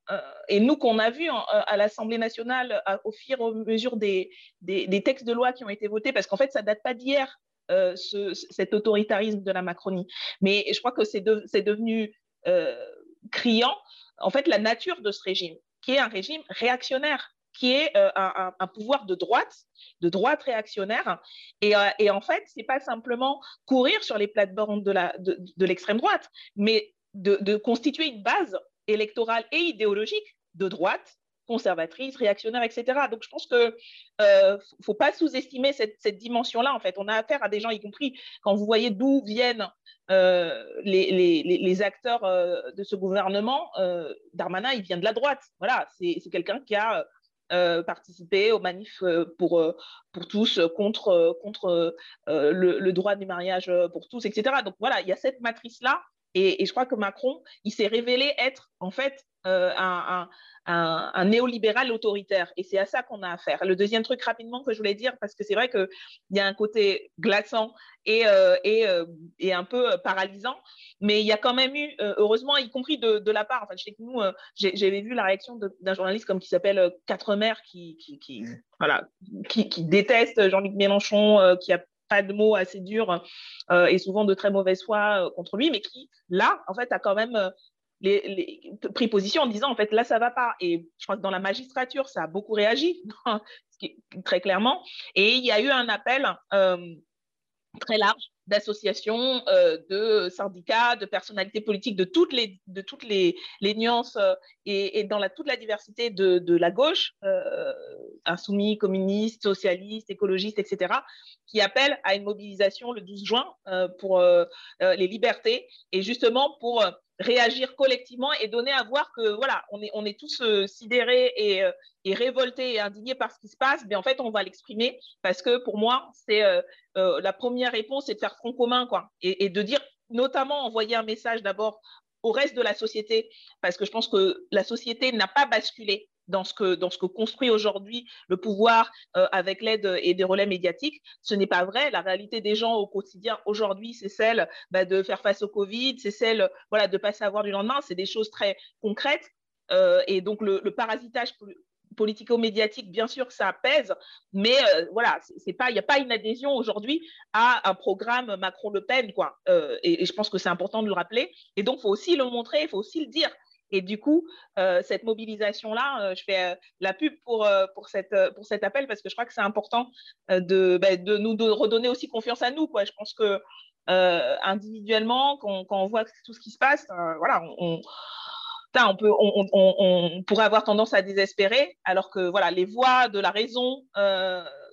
et nous qu'on a vu à l'Assemblée nationale au fur et à mesure des, des, textes de loi qui ont été votés, parce qu'en fait, ça date pas d'hier, cet autoritarisme de la Macronie. Mais je crois que c'est devenu criant, en fait, la nature de ce régime, qui est un régime réactionnaire qui est euh, un, pouvoir de droite, de droite réactionnaire. Et, euh, et en fait, ce n'est pas simplement courir sur les plates-bandes de l'extrême droite, mais de, constituer une base électorale et idéologique de droite conservatrice, réactionnaire, etc. Donc je pense que euh, faut pas sous-estimer cette, dimension-là. En fait, on a affaire à des gens, y compris quand vous voyez d'où viennent euh, les, acteurs de ce gouvernement. Darmanin, il vient de la droite. Voilà, c'est quelqu'un qui a euh, participer aux manifs euh, pour, euh, pour tous, contre, contre le, droit du mariage pour tous, etc. Donc voilà, il y a cette matrice-là. Et, et, je crois que Macron, il s'est révélé être en fait un, un, néolibéral autoritaire. Et c'est à ça qu'on a affaire. Le deuxième truc rapidement que je voulais dire, parce que c'est vrai qu'il y a un côté glaçant et, euh, et, euh, et, un peu euh, paralysant, mais il y a quand même eu, heureusement, y compris de, de la part, enfin, nous, j'avais vu la réaction d'un journaliste comme qui s'appelle Quatre Mères, qui, qui, qui voilà, qui, qui, déteste Jean-Luc Mélenchon, qui a pas de mots assez durs et souvent de très mauvaise foi contre lui, mais qui, là, en fait, a quand même pris position en disant en fait là ça va pas et je crois que dans la magistrature ça a beaucoup réagi très clairement et il y a eu un appel euh, très large d'associations, euh, de syndicats, de personnalités politiques de toutes les, de toutes les, les nuances euh, et, et, dans la, toute la diversité de, de la gauche, insoumis, communistes, socialistes, écologistes, etc., qui appellent à une mobilisation le 12 juin pour les libertés et justement pour réagir collectivement et donner à voir que voilà, on est, tous euh, sidérés et, euh, et, révoltés et indignés par ce qui se passe, mais en fait, on va l'exprimer parce que pour moi, c'est euh, la première réponse, c'est de faire front commun, quoi, et de dire, notamment, envoyer un message d'abord au reste de la société, parce que je pense que la société n'a pas basculé dans ce que, dans ce que construit aujourd'hui le pouvoir euh, avec l'aide et des relais médiatiques. Ce n'est pas vrai. La réalité des gens au quotidien aujourd'hui, c'est celle bah, de faire face au Covid, c'est celle voilà, de ne pas savoir du lendemain. C'est des choses très concrètes. Euh, et donc, le, parasitage politico-médiatique, bien sûr, ça pèse, mais euh, voilà, il n'y a pas une adhésion aujourd'hui à un programme Macron-Le Pen, quoi. et, et, je pense que c'est important de le rappeler. Et donc, faut aussi le montrer, il faut aussi le dire. Et du coup, euh, cette mobilisation-là, euh, je fais euh, la pub pour, pour, cette, pour cet appel parce que je crois que c'est important de, bah, de nous redonner aussi confiance à nous. Quoi. Je pense que individuellement, quand, quand, on voit tout ce qui se passe, voilà, on, peut, on, pourrait avoir tendance à désespérer, alors que voilà, les voix de la raison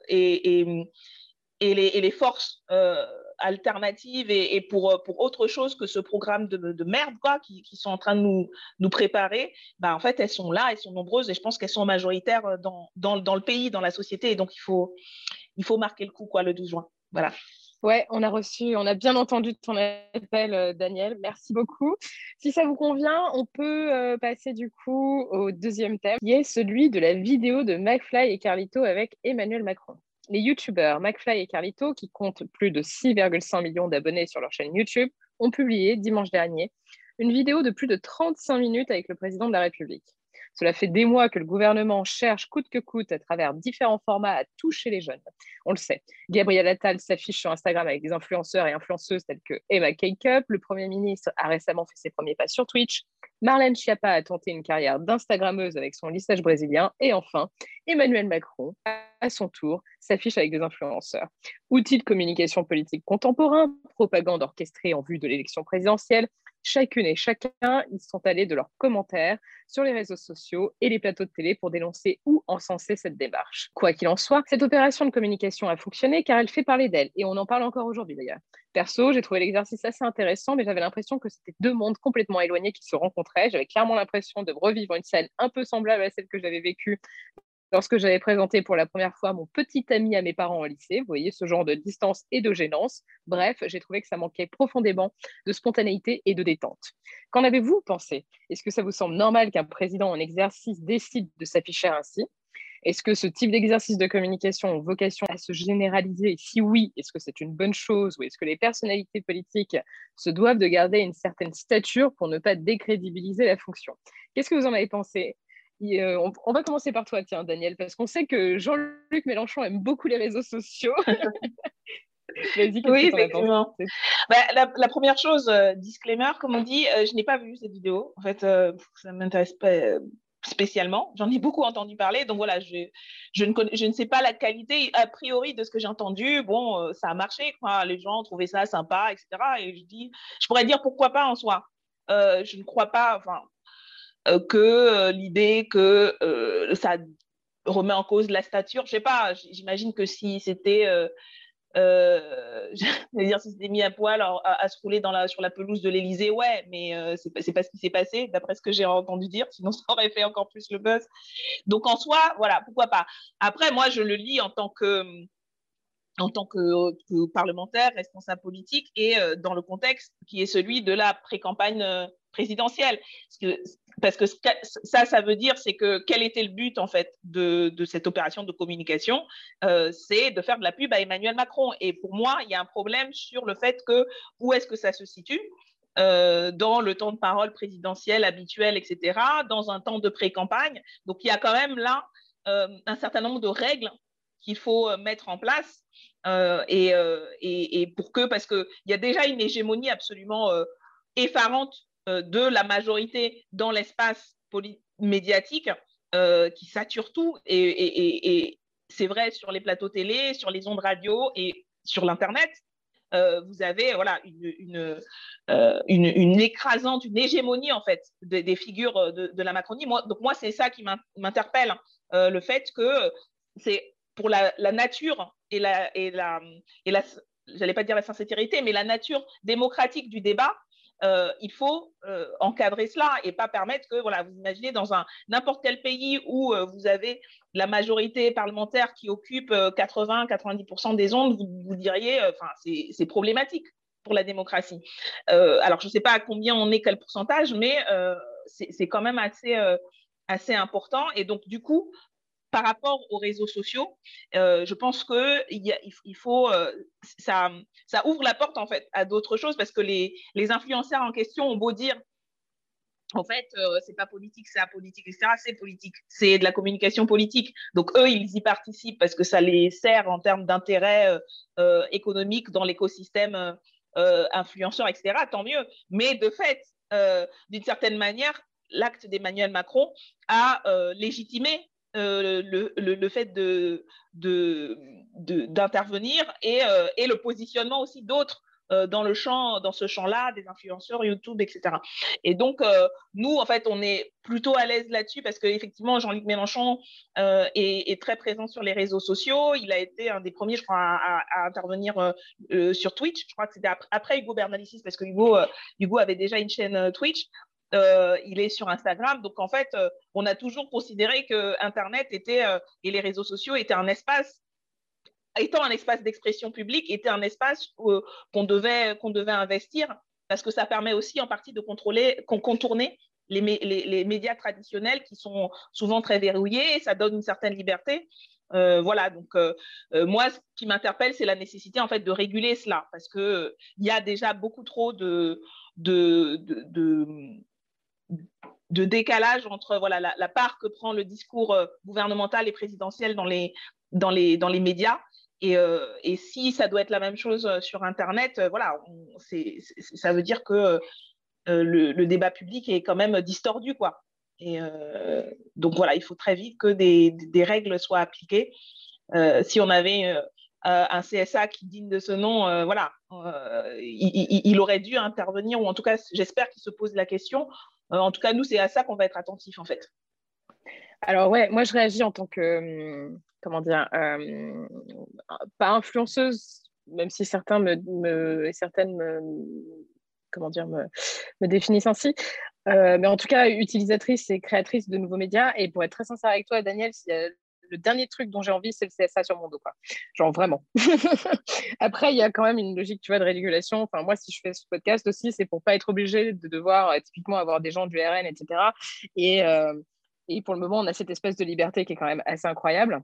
et, et, les, et, les, forces alternatives et, pour, euh, pour autre chose que ce programme de, de merde quoi, qui, sont en train de nous, préparer, bah, en fait, elles sont là, elles sont nombreuses et je pense qu'elles sont majoritaires euh, dans, le pays, dans la société. Et donc, il faut, marquer le coup le 12 juin. Voilà. Ouais, on a reçu, on a bien entendu ton appel, euh, Daniel. Merci beaucoup. Si ça vous convient, on peut passer du coup au deuxième thème, qui est celui de la vidéo de McFly et Carlito avec Emmanuel Macron les youtubeurs McFly et Carlito, qui comptent plus de 6,5 millions d'abonnés sur leur chaîne YouTube, ont publié dimanche dernier une vidéo de plus de 35 minutes avec le président de la République. Cela fait des mois que le gouvernement cherche coûte que coûte à travers différents formats à toucher les jeunes. On le sait. Gabriel Attal s'affiche sur Instagram avec des influenceurs et influenceuses tels que Emma Cakeup. Le Premier ministre a récemment fait ses premiers pas sur Twitch. Marlène Schiappa a tenté une carrière d'Instagrammeuse avec son lissage brésilien. Et enfin, Emmanuel Macron, à son tour, s'affiche avec des influenceurs. Outils de communication politique contemporain, propagande orchestrée en vue de l'élection présidentielle, chacune et chacun, ils sont allés de leurs commentaires sur les réseaux sociaux et les plateaux de télé pour dénoncer ou encenser cette démarche. Quoi qu'il en soit, cette opération de communication a fonctionné car elle fait parler d'elle et on en parle encore aujourd'hui d'ailleurs. Perso, j'ai trouvé l'exercice assez intéressant, mais j'avais l'impression que c'était deux mondes complètement éloignés qui se rencontraient. J'avais clairement l'impression de revivre une scène un peu semblable à celle que j'avais vécue lorsque j'avais présenté pour la première fois mon petit ami à mes parents au lycée. Vous voyez ce genre de distance et de gênance. Bref, j'ai trouvé que ça manquait profondément de spontanéité et de détente. Qu'en avez-vous pensé? Est-ce que ça vous semble normal qu'un président en exercice décide de s'afficher ainsi? Est-ce que ce type d'exercice de communication a vocation à se généraliser? Si oui, est-ce que c'est une bonne chose ou est-ce que les personnalités politiques se doivent de garder une certaine stature pour ne pas décrédibiliser la fonction? Qu'est-ce que vous en avez pensé? Euh, on, va commencer par toi, tiens, Daniel, parce qu'on sait que Jean-Luc Mélenchon aime beaucoup les réseaux sociaux. oui, effectivement. Bah, la, première chose, euh, disclaimer, comme on dit, euh, je n'ai pas vu cette vidéo. En fait, ça ne m'intéresse pas spécialement. J'en ai beaucoup entendu parler. Donc voilà, je, je, ne je ne sais pas la qualité a priori de ce que j'ai entendu. Bon, ça a marché. Quoi. Les gens trouvaient ça sympa, etc. Et je dis, je pourrais dire pourquoi pas en soi. je ne crois pas, enfin, que euh, l'idée que euh, ça remet en cause la stature. Je sais pas, j'imagine que si c'était euh, dire si c'était mis à poil à, se rouler sur la pelouse de l'Elysée, ouais, mais euh, c'est pas, pas ce qui s'est passé, d'après ce que j'ai entendu dire, sinon ça aurait fait encore plus le buzz. Donc en soi, voilà, pourquoi pas. Après, moi, je le lis en tant que en tant que parlementaire, responsable politique, et dans le contexte qui est celui de la pré-campagne présidentielle. Parce que ça, ça veut dire, c'est que quel était le but en fait de, cette opération de communication euh, C'est de faire de la pub à Emmanuel Macron. Et pour moi, il y a un problème sur le fait que où est-ce que ça se situe euh, dans le temps de parole présidentiel habituel, etc., dans un temps de pré-campagne. Donc il y a quand même là euh, un certain nombre de règles qu'il faut mettre en place. Et, et, et, pour que, parce qu'il y a déjà une hégémonie absolument effarante de la majorité dans l'espace médiatique euh, qui sature tout. Et, c'est vrai sur les plateaux télé, sur les ondes radio et sur l'Internet. Euh, vous avez voilà, une, une, écrasante, une hégémonie en fait des figures de, la Macronie. Moi, donc moi, c'est ça qui m'interpelle, le fait que c'est pour la, nature et la, et la, et la j'allais pas dire la sincérité, mais la nature démocratique du débat, euh, il faut euh, encadrer cela et pas permettre que, voilà, vous imaginez dans un n'importe quel pays où euh, vous avez la majorité parlementaire qui occupe 80-90% des ondes, vous, diriez, enfin, c'est problématique pour la démocratie. alors, je ne sais pas à combien on est, quel pourcentage, mais c'est quand même assez, assez important. Et donc, du coup, par rapport aux réseaux sociaux, euh, je pense que il, faut, euh, ça, ouvre la porte en fait à d'autres choses parce que les, influenceurs en question ont beau dire en fait, euh, c'est pas politique, c'est apolitique, etc. C'est politique, c'est de la communication politique. Donc eux, ils y participent parce que ça les sert en termes d'intérêt économique dans l'écosystème influenceur, etc. Tant mieux. Mais de fait, d'une certaine manière, l'acte d'Emmanuel Macron a légitimé euh, le, le, fait de, d'intervenir et, euh, et, le positionnement aussi d'autres euh, dans le champ, dans ce champ-là, des influenceurs YouTube, etc. Et donc, nous, en fait, on est plutôt à l'aise là-dessus parce qu'effectivement, Jean-Luc Mélenchon est, très présent sur les réseaux sociaux. Il a été un des premiers, je crois, à, intervenir sur Twitch. Je crois que c'était après, Hugo Bernalicis parce que Hugo, Hugo avait déjà une chaîne Twitch. Euh, il est sur Instagram. Donc, en fait, euh, on a toujours considéré que Internet était, euh, et les réseaux sociaux étaient un espace, étant un espace d'expression publique, était un espace qu'on devait, devait investir parce que ça permet aussi en partie de contrôler, contourner les, les, médias traditionnels qui sont souvent très verrouillés et ça donne une certaine liberté. voilà, donc moi, ce qui m'interpelle, c'est la nécessité en fait de réguler cela, parce qu'il il y a déjà beaucoup trop de, de, de décalage entre voilà, la, part que prend le discours euh, gouvernemental et présidentiel dans les, dans les, dans les médias. Et, euh, et, si ça doit être la même chose euh, sur Internet, voilà, ça veut dire que le, débat public est quand même distordu. Quoi. Et donc voilà, il faut très vite que des, des règles soient appliquées. si on avait un CSA qui digne de ce nom, voilà, il, aurait dû intervenir, ou en tout cas, j'espère qu'il se pose la question. En tout cas, nous, c'est à ça qu'on va être attentif, en fait. Alors, ouais, moi, je réagis en tant que, hum, comment dire, pas influenceuse, même si certains me, certaines me, comment dire, me, définissent ainsi. Euh, mais en tout cas, utilisatrice et créatrice de nouveaux médias. Et pour être très sincère avec toi, Daniel, le dernier truc dont j'ai envie, c'est le CSA sur mon dos. Quoi. Genre vraiment. Après, il y a quand même une logique tu vois, de régulation. Enfin, moi, si je fais ce podcast aussi, c'est pour pas être obligé de devoir euh, typiquement avoir des gens du RN, etc. Et, euh, et pour le moment, on a cette espèce de liberté qui est quand même assez incroyable.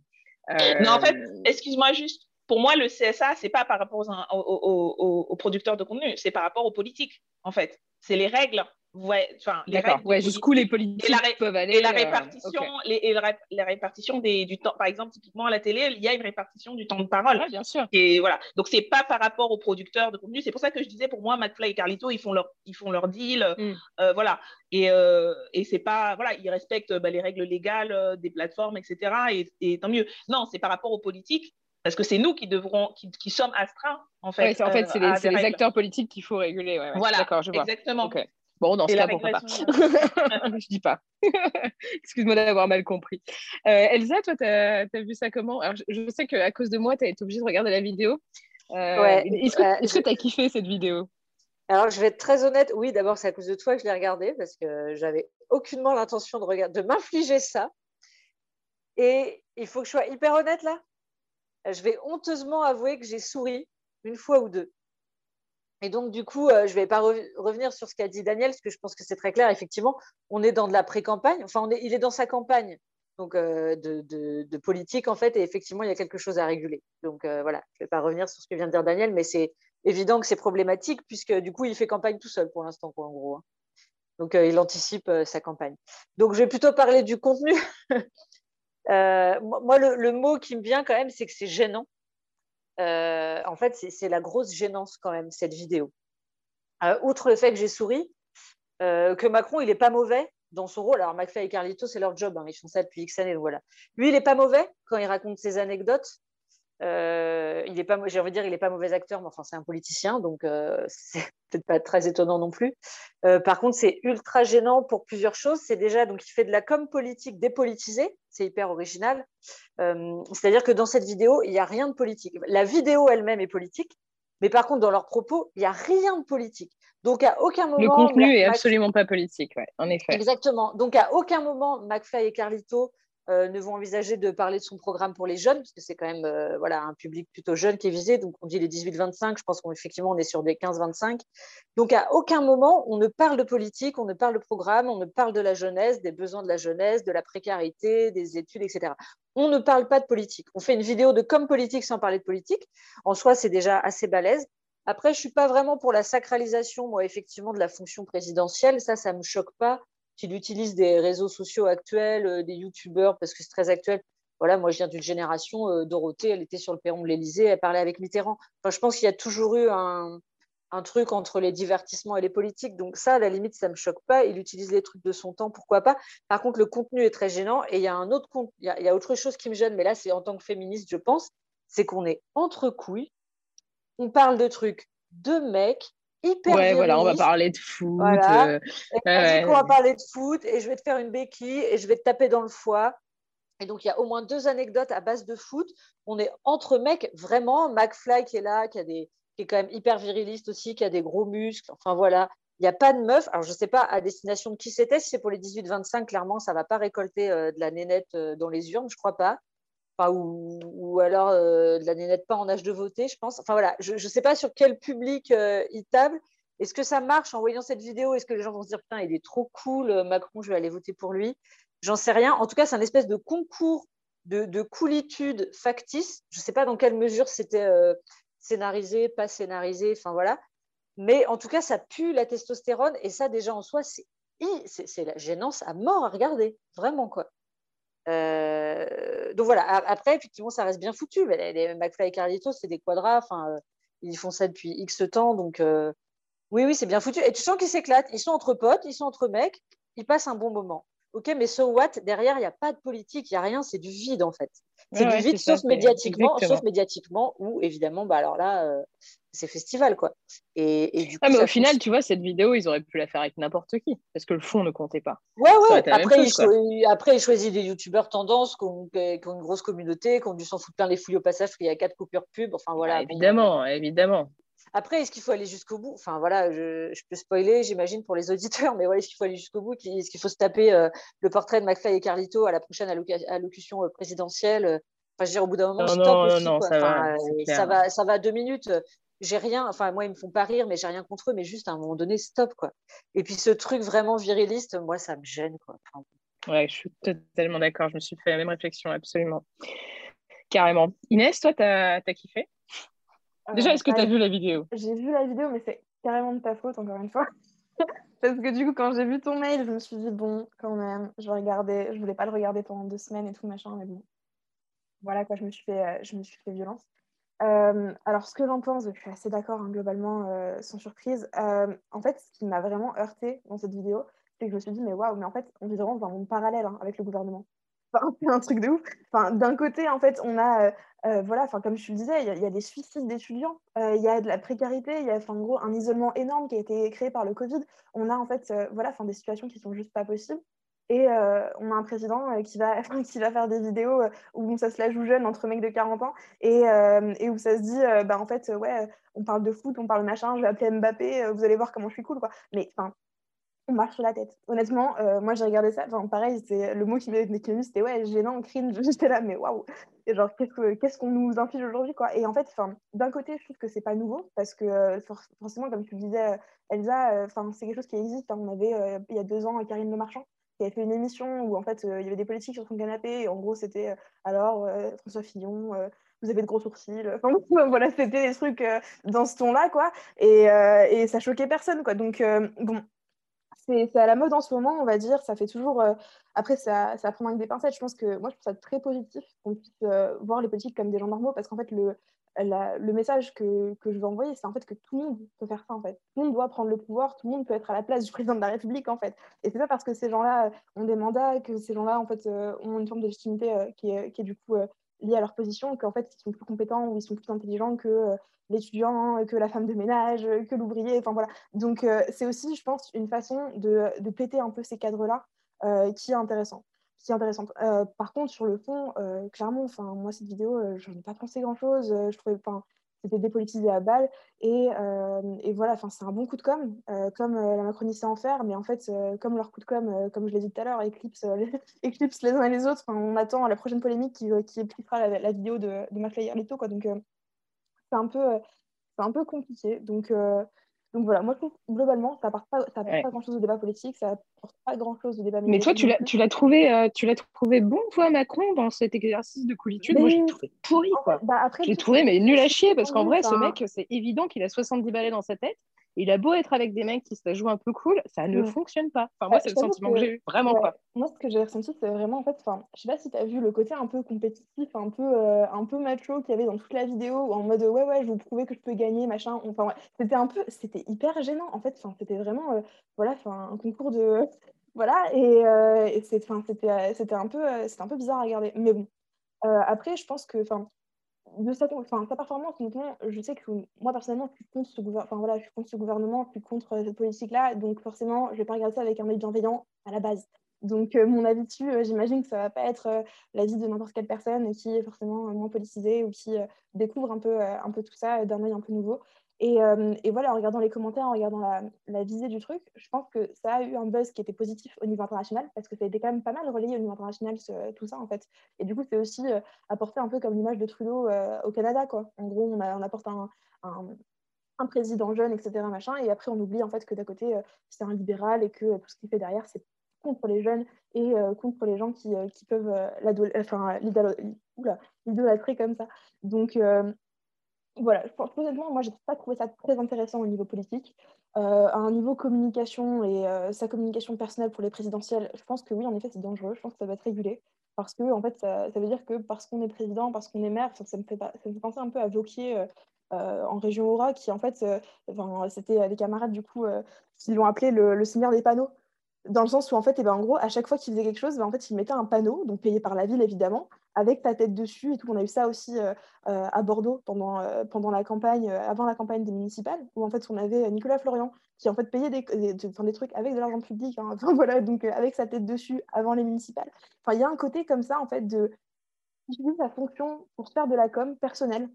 Non, en fait, excuse-moi juste, pour moi, le CSA, c'est pas par rapport aux, producteurs de contenu, c'est par rapport aux politiques, en fait. C'est les règles Ouais, enfin, les ouais, jusqu'où les politiques peuvent aller. Et la euh, répartition, et la, répartition des, du temps. Par exemple, typiquement à la télé, il y a une répartition du temps de parole. bien sûr. Et voilà. Donc, c'est pas par rapport aux producteurs de contenu. C'est pour ça que je disais, pour moi, McFly et Carlito, ils font leur, ils font leur deal. Mm. Euh, voilà. Et, euh, et c'est pas. Voilà, ils respectent bah, les règles légales des plateformes, etc. Et, et tant mieux. Non, c'est par rapport aux politiques parce que c'est nous qui devrons, qui, qui, sommes astreints en fait. Oui, en fait, c'est les, les acteurs politiques qu'il faut réguler. Voilà, d'accord, je vois. Exactement. Bon, dans ce cas, pourquoi pas Je dis pas. Excuse-moi d'avoir mal compris. Euh, Elsa, toi, tu as, vu ça comment? Alors, je, sais qu'à cause de moi, tu as été obligée de regarder la vidéo. Euh, ouais, Est-ce que tu as kiffé cette vidéo? Alors, je vais être très honnête. Oui, d'abord, c'est à cause de toi que je l'ai regardée parce que j'avais aucunement l'intention de, regarder, de m'infliger ça. Et il faut que je sois hyper honnête là. Je vais honteusement avouer que j'ai souri une fois ou deux. Et donc, du coup, euh, je ne vais pas revenir sur ce qu'a dit Daniel, parce que je pense que c'est très clair. Effectivement, on est dans de la pré-campagne. Enfin, il est dans sa campagne donc, euh, de, politique, en fait, et effectivement, il y a quelque chose à réguler. Donc, euh, voilà, je ne vais pas revenir sur ce que vient de dire Daniel, mais c'est évident que c'est problématique, puisque du coup, il fait campagne tout seul pour l'instant, en gros. Hein. Donc, il anticipe sa campagne. Donc, je vais plutôt parler du contenu. moi, le, mot qui me vient quand même, c'est que c'est gênant. Euh, en fait, c'est la grosse gênance quand même, cette vidéo. Euh, outre le fait que j'ai souri, euh, que Macron, il n'est pas mauvais dans son rôle. Alors, McFly et Carlito, c'est leur job, hein, ils font ça depuis X années. voilà. Lui, il n'est pas mauvais quand il raconte ses anecdotes. Euh, il est pas, j'ai envie de dire, il n'est pas mauvais acteur, mais enfin, c'est un politicien, donc euh, c'est peut-être pas très étonnant non plus. Euh, par contre, c'est ultra gênant pour plusieurs choses. C'est déjà, donc, il fait de la com politique dépolitisée, c'est hyper original. c'est-à-dire que dans cette vidéo, il n'y a rien de politique. La vidéo elle-même est politique, mais par contre, dans leurs propos, il n'y a rien de politique. Donc, à aucun moment. Le contenu est absolument pas politique, ouais, en effet. Exactement. Donc, à aucun moment, McFly et Carlito euh, ne vont envisager de parler de son programme pour les jeunes, parce que c'est quand même euh, voilà, un public plutôt jeune qui est visé. Donc, on dit les 18-25, je pense qu'effectivement, on est sur des 15-25. Donc, à aucun moment, on ne parle de politique, on ne parle de programme, on ne parle de la jeunesse, des besoins de la jeunesse, de la précarité, des études, etc. On ne parle pas de politique. On fait une vidéo de comme politique sans parler de politique. En soi, c'est déjà assez balèze. Après, je ne suis pas vraiment pour la sacralisation, moi, effectivement, de la fonction présidentielle. Ça, ça ne me choque pas qu'il utilise des réseaux sociaux actuels, euh, des youtubeurs, parce que c'est très actuel. Voilà, moi, je viens d'une génération, euh, Dorothée, elle était sur le perron de l'Élysée, elle parlait avec Mitterrand. Enfin, je pense qu'il y a toujours eu un, truc entre les divertissements et les politiques. Donc ça, à la limite, ça ne me choque pas. Il utilise les trucs de son temps, pourquoi pas. Par contre, le contenu est très gênant. Et il y a un autre il y a, autre chose qui me gêne, mais là, c'est en tant que féministe, je pense, c'est qu'on est entre couilles. On parle de trucs de mecs hyper Ouais, voilà, on va parler de foot. Voilà. Euh, on va parler de foot et je vais te faire une béquille et je vais te taper dans le foie. Et donc, il y a au moins deux anecdotes à base de foot. On est entre mecs, vraiment. McFly qui est là, qui, a des, qui est quand même hyper viriliste aussi, qui a des gros muscles. Enfin, voilà. Il n'y a pas de meuf. Alors, je ne sais pas à destination de qui c'était. Si c'est pour les 18-25, clairement, ça ne va pas récolter euh, de la nénette euh, dans les urnes, je ne crois pas ou, alors euh, de la nénette pas en âge de voter, je pense. Enfin voilà, je ne sais pas sur quel public euh, il table. Est-ce que ça marche en voyant cette vidéo? Est-ce que les gens vont se dire putain, il est trop cool, euh, Macron, je vais aller voter pour lui? J'en sais rien. En tout cas, c'est un espèce de concours de, coolitude factice. Je ne sais pas dans quelle mesure c'était scénarisé, pas scénarisé, enfin voilà. Mais en tout cas, ça pue la testostérone et ça, déjà en soi, c'est la gênance à mort à regarder. Vraiment, quoi. Euh, donc voilà, après, effectivement, ça reste bien foutu. Mais les, McFly et Carlito, c'est des quadras. Enfin, euh, ils font ça depuis X temps. Donc, euh, oui, oui, c'est bien foutu. Et tu sens qu'ils s'éclatent. Ils sont entre potes, ils sont entre mecs. Ils passent un bon moment. OK, mais so what Derrière, il n'y a pas de politique, il n'y a rien. C'est du vide, en fait. C'est du vide, sauf médiatiquement, sauf médiatiquement, où évidemment, bah alors là, euh, c'est festival, quoi. Et, du coup, ah, mais au final, tu vois, cette vidéo, ils auraient pu la faire avec n'importe qui, parce que le fond ne comptait pas. Ouais, ouais. Après, il après, ils choisissent des youtubeurs tendance qui ont, une grosse communauté, qui ont dû s'en foutre plein les fouilles au passage, qu'il y a quatre coupures pub. Enfin, voilà. Ah, évidemment, évidemment. Après, est-ce qu'il faut aller jusqu'au bout? Enfin, voilà, je, peux spoiler, j'imagine, pour les auditeurs, mais voilà, est-ce qu'il faut aller jusqu'au bout? Est-ce qu'il faut se taper euh, le portrait de McFly et Carlito à la prochaine allocution euh, présidentielle? Enfin, je veux dire, au bout d'un moment, non, stop non, ça, va, euh, ça, va, ça va deux minutes. J'ai rien, enfin, moi, ils me font pas rire, mais j'ai rien contre eux, mais juste à un moment donné, stop, quoi. Et puis, ce truc vraiment viriliste, moi, ça me gêne, quoi. ouais, je suis totalement d'accord. Je me suis fait la même réflexion, absolument. Carrément. Inès, toi, tu as kiffé? Déjà, est-ce que tu as vu la vidéo? J'ai vu la vidéo, mais c'est carrément de ta faute, encore une fois. Parce que du coup, quand j'ai vu ton mail, je me suis dit, bon, quand même, je vais regarder. Je voulais pas le regarder pendant deux semaines et tout, machin, mais bon. Voilà, quoi, je me suis fait, euh, je me suis fait violence. Euh, alors, ce que j'en pense, je suis assez d'accord, hein, globalement, euh, sans surprise. en fait, ce qui m'a vraiment heurté dans cette vidéo, c'est que je me suis dit, mais waouh, mais en fait, on vit vraiment dans un monde parallèle hein, avec le gouvernement. c'est un truc de ouf. Enfin, d'un côté, en fait, on a, euh, euh, voilà, enfin, comme je le disais, il y, a des suicides d'étudiants, euh, il y a de la précarité, il y a, en gros, un isolement énorme qui a été créé par le Covid. On a, en fait, voilà, enfin, des situations qui sont juste pas possibles. Et on a un président qui, va, qui va faire des vidéos où ça se la joue jeune entre mecs de 40 ans et, et où ça se dit, bah, en fait, ouais, on parle de foot, on parle machin, je vais appeler Mbappé, vous allez voir comment je suis cool, quoi. Mais on marche sur la tête. Honnêtement, euh, moi j'ai regardé ça, enfin pareil, c'est le mot qui m'est venu, c'était ouais, gênant, cringe, j'étais là, mais waouh, et genre qu'est-ce qu'on nous inflige aujourd'hui quoi? Et en fait, d'un côté, je trouve que c'est pas nouveau parce que euh, forcément, comme tu le disais, euh, Elsa, c'est quelque chose qui existe. Hein. On avait il y a deux ans Karine Le Marchand qui avait fait une émission où en fait il y avait des politiques sur son canapé et en gros c'était alors François Fillon vous avez de gros sourcils. Enfin, voilà, c'était des trucs dans ce ton-là, quoi. Et, et, ça choquait personne, quoi. Donc, bon, c'est à la mode en ce moment, on va dire. Ça fait toujours. Euh, après, ça, ça prend avec des pincettes. Je pense que moi, je trouve ça très positif qu'on puisse euh, voir les politiques comme des gens normaux parce qu'en fait, le, le message que, que, je veux envoyer, c'est en fait que tout le monde peut faire ça. En fait, tout le monde doit prendre le pouvoir, tout le monde peut être à la place du président de la République. En fait, et c'est pas parce que ces gens-là ont des mandats que ces gens-là en fait euh, ont une forme de légitimité qui qui, est, du coup liée à leur position, qu'en fait ils sont plus compétents ou ils sont plus intelligents que l'étudiant, que la femme de ménage, que l'ouvrier. Enfin voilà. Donc euh, c'est aussi, je pense, une façon de, de péter un peu ces cadres-là euh, qui est intéressant. Qui est intéressante. Euh, par contre, sur le fond, clairement, enfin moi cette vidéo, je n'ai pas pensé grand-chose. je trouvais, c'était dépolitisé à balle et, et voilà, c'est un bon coup de com, comme la Macronie sait en faire, mais en fait comme leur coup de com, comme je l'ai dit tout à l'heure, éclipse, les, les uns et les autres. on attend la prochaine polémique qui, qui la, vidéo de, de quoi. Donc c'est un peu, euh, un peu compliqué. Donc, euh, donc voilà, moi je trouve globalement, ça n'apporte pas, ça pas grand-chose au débat politique, ça n'apporte pas grand-chose au débat Mais toi, tu l'as, tu l'as trouvé, euh, tu l'as trouvé bon, toi, Macron, dans cet exercice de coolitude Moi, j'ai trouvé pourri, quoi. Bah, j'ai trouvé, mais nul à chier, parce qu'en vrai, ce mec, c'est évident qu'il a 70 balais dans sa tête il a beau être avec des mecs qui se jouent un peu cool, ça ne mm. fonctionne pas. Enfin, moi, c'est le sentiment que, j'ai eu, vraiment pas. Moi, ce que j'ai ressenti, c'est vraiment, en fait, enfin, je sais pas si tu as vu le côté un peu compétitif, un peu, euh, un peu macho qu'il y avait dans toute la vidéo, en mode ouais, ouais, je vous prouver que je peux gagner, machin. Enfin, ouais. c'était un peu, c'était hyper gênant, en fait. Enfin, c'était vraiment, euh, voilà, enfin, un concours de. voilà, et, euh, et c'était, un, peu, un peu bizarre à regarder. Mais bon. après, je pense que, enfin, de sa, performance, je sais que moi personnellement, je suis contre ce, gouvernement, je suis contre cette politique-là, donc forcément, je ne vais pas regarder ça avec un œil bienveillant à la base. Donc, euh, mon avis dessus, euh, j'imagine que ça ne va pas être euh, l'avis de n'importe quelle personne qui est forcément moins politisée ou qui découvre un peu, un peu tout ça d'un œil un peu nouveau. Euh, et, voilà, en regardant les commentaires, en regardant la, visée du truc, je pense que ça a eu un buzz qui était positif au niveau international, parce que ça a été quand même pas mal relayé au niveau international, tout ça, en fait. Et du coup, c'est aussi euh, apporté un peu comme l'image de Trudeau euh, au Canada, quoi. En gros, on, apporte un, président jeune, etc., machin, et après, on oublie, en fait, que d'à côté, c'est un libéral et que tout ce qu'il fait derrière, c'est contre les jeunes et contre les gens qui, qui peuvent l'idolâtrer comme ça. Donc, voilà, honnêtement, moi, j'ai pas trouvé ça très intéressant au niveau politique. Euh, à un niveau communication et euh, sa communication personnelle pour les présidentielles, je pense que oui, en effet, c'est dangereux. Je pense que ça va être régulé. Parce que, en fait, ça, veut dire que parce qu'on est président, parce qu'on est maire, ça, me fait ça me fait penser un peu à Vauquier euh, en région Aura, qui, en fait, c'était des camarades, du coup, qui l'ont appelé le, le, seigneur des panneaux. Dans le sens où, en fait, eh ben, en gros, à chaque fois qu'il faisait quelque chose, ben, en fait, il mettait un panneau, donc payé par la ville, évidemment, avec ta tête dessus et tout. On a eu ça aussi euh, euh, à Bordeaux pendant, euh, pendant la campagne, avant la campagne des municipales, où en fait, on avait Nicolas Florian qui, en fait, payait des, des, trucs avec de l'argent public, hein. voilà, donc avec sa tête dessus avant les municipales. Enfin, il y a un côté comme ça, en fait, de utiliser sa fonction pour se faire de la com personnelle,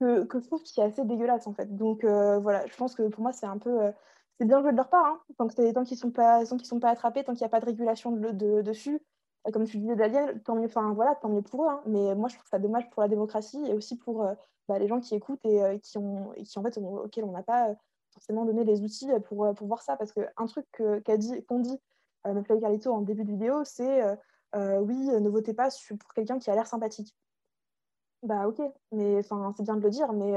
que, que je trouve qui est assez dégueulasse, en fait. Donc, voilà, je pense que pour moi, c'est un peu c'est bien joué de leur part, hein, tant qu'ils ne sont, pas, sont pas attrapés, tant qu'il n'y a pas de régulation de, dessus. Comme tu disais, Daniel, tant mieux, voilà, tant mieux pour eux. Hein. mais moi, je trouve ça dommage pour la démocratie et aussi pour euh, bah, les gens qui écoutent et, euh, qui, ont, et qui, en fait, auxquels on n'a pas euh, forcément donné les outils pour, pour voir ça. Parce qu'un truc qu'a dit, qu'on dit, euh, Carlito en début de vidéo, c'est oui, ne votez pas pour quelqu'un qui a l'air sympathique. Bah ok, mais c'est bien de le dire, mais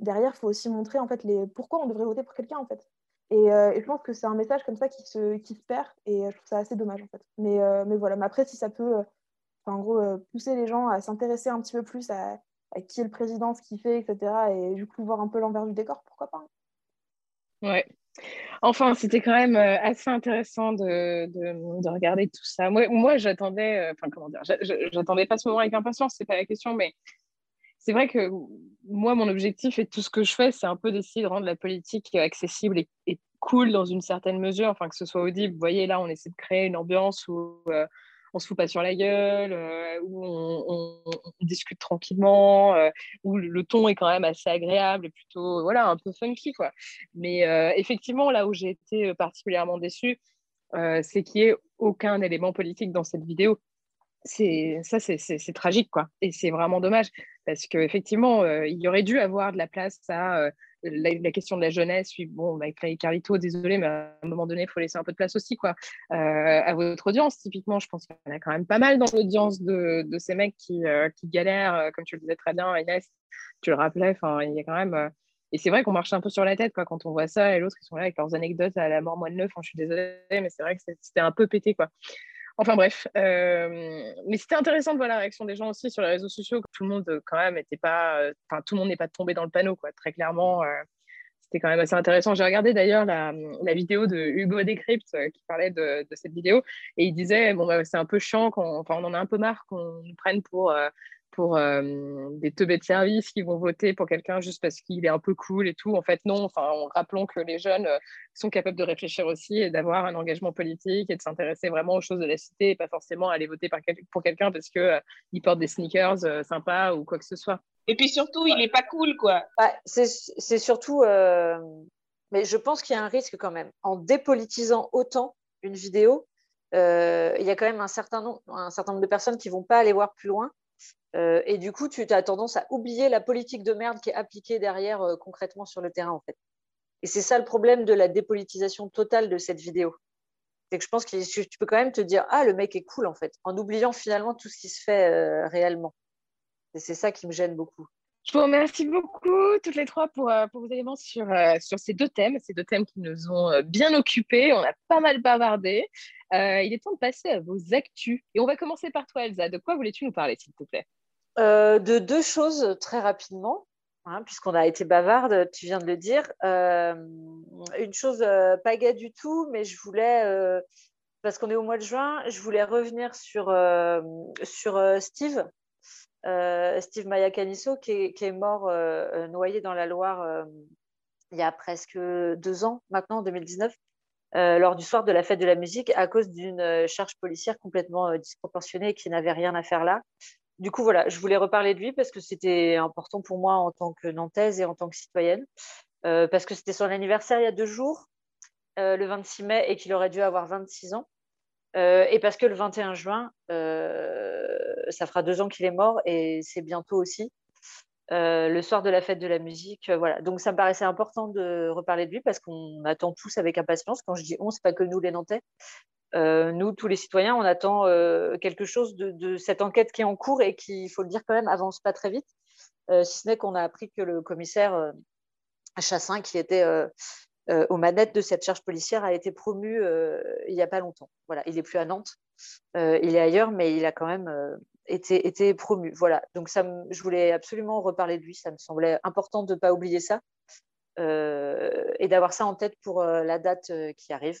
derrière, il faut aussi montrer en fait les pourquoi on devrait voter pour quelqu'un en fait. Euh, et, je pense que c'est un message comme ça qui se, qui se perd et euh, je trouve ça assez dommage en fait. Mais, euh, mais voilà, mais après, si ça peut en gros pousser les gens à s'intéresser un petit peu plus à, qui est le président, ce qu'il fait, etc. Et du coup, voir un peu l'envers du décor, pourquoi pas hein. Ouais. Enfin, c'était quand même assez intéressant de, de, regarder tout ça. Moi, moi j'attendais, enfin, comment dire, j'attendais pas ce moment avec impatience, c'est pas la question, mais c'est vrai que moi, mon objectif et tout ce que je fais, c'est un peu d'essayer de rendre la politique accessible et, cool dans une certaine mesure, enfin que ce soit audible. Vous voyez, là, on essaie de créer une ambiance où euh, on se fout pas sur la gueule, euh, où on, discute tranquillement, euh, où le ton est quand même assez agréable plutôt, un peu funky, quoi. Mais effectivement, là où j'ai été particulièrement déçue, c'est qu'il n'y ait aucun élément politique dans cette vidéo c'est ça c'est tragique quoi et c'est vraiment dommage parce qu'effectivement euh, il y aurait dû avoir de la place à euh, la, question de la jeunesse puis bon avec Carlito désolé mais à un moment donné il faut laisser un peu de place aussi quoi euh, à votre audience typiquement je pense qu'il y en a quand même pas mal dans l'audience de, de, ces mecs qui, qui galèrent comme tu le disais très bien Inès tu le rappelais enfin il y a quand même et c'est vrai qu'on marche un peu sur la tête quoi, quand on voit ça et l'autre, ils sont là avec leurs anecdotes à la mort moine neuf. je suis désolée, mais c'est vrai que c'était un peu pété. quoi. Enfin bref, euh, mais c'était intéressant de voir la réaction des gens aussi sur les réseaux sociaux. Tout le monde euh, quand même n'était pas, euh, enfin tout le monde n'est pas tombé dans le panneau quoi. Très clairement, c'était quand même assez intéressant. J'ai regardé d'ailleurs la, vidéo de Hugo Decrypt qui parlait de, cette vidéo et il disait bon bah, c'est un peu chiant, enfin on en a un peu marre qu'on nous prenne pour pour euh, des teubés de service qui vont voter pour quelqu'un juste parce qu'il est un peu cool et tout. En fait, non. Enfin, rappelons que les jeunes euh, sont capables de réfléchir aussi et d'avoir un engagement politique et de s'intéresser vraiment aux choses de la cité et pas forcément aller voter pour quelqu'un parce qu'il euh, il porte des sneakers sympas ou quoi que ce soit. Et puis surtout, il n'est pas cool, quoi. c'est surtout. Mais je pense qu'il y a un risque quand même. En dépolitisant autant une vidéo, il y a quand même un certain, nombre, un certain nombre de personnes qui ne vont pas aller voir plus loin euh, et du coup, tu as tendance à oublier la politique de merde qui est appliquée derrière euh, concrètement sur le terrain, en fait. Et c'est ça le problème de la dépolitisation totale de cette vidéo. C'est que je pense que tu peux quand même te dire Ah, le mec est cool, en fait, en oubliant finalement tout ce qui se fait euh, réellement. Et c'est ça qui me gêne beaucoup. Je vous remercie beaucoup, toutes les trois, pour, vos éléments sur, sur ces deux thèmes, ces deux thèmes qui nous ont bien occupés. On a pas mal bavardé. il est temps de passer à vos actus. Et on va commencer par toi, Elsa. De quoi voulais-tu nous parler, s'il te plaît? Euh, de deux choses très rapidement, hein, puisqu'on a été bavarde, tu viens de le dire. Euh, une chose euh, pas gaie du tout, mais je voulais, parce qu'on est au mois de juin, je voulais revenir sur, Steve, Steve Mayacaniso, qui qui est mort noyé dans la Loire il y a presque deux ans maintenant, en 2019. lors du soir de la fête de la musique à cause d'une charge policière complètement disproportionnée qui n'avait rien à faire là du coup, voilà, je voulais reparler de lui parce que c'était important pour moi en tant que Nantaise et en tant que citoyenne, euh, parce que c'était son anniversaire il y a deux jours, euh, le 26 mai, et qu'il aurait dû avoir 26 ans. Euh, et parce que le 21 juin, ça fera deux ans qu'il est mort et c'est bientôt aussi. le soir de la fête de la musique, voilà. Donc ça me paraissait important de reparler de lui parce qu'on attend tous avec impatience. Quand je dis on, c'est pas que nous les Nantais, euh, nous, tous les citoyens, on attend euh, quelque chose de, cette enquête qui est en cours et qui, il faut le dire quand même, avance pas très vite. Euh, si ce n'est qu'on a appris que le commissaire Chassin, qui était aux manettes de cette charge policière, a été promu il n'y a pas longtemps. Voilà, il n'est plus à Nantes, il est ailleurs, mais il a quand même été, promu. Voilà, donc ça, je voulais absolument reparler de lui. Ça me semblait important de ne pas oublier ça et d'avoir ça en tête pour la date qui arrive.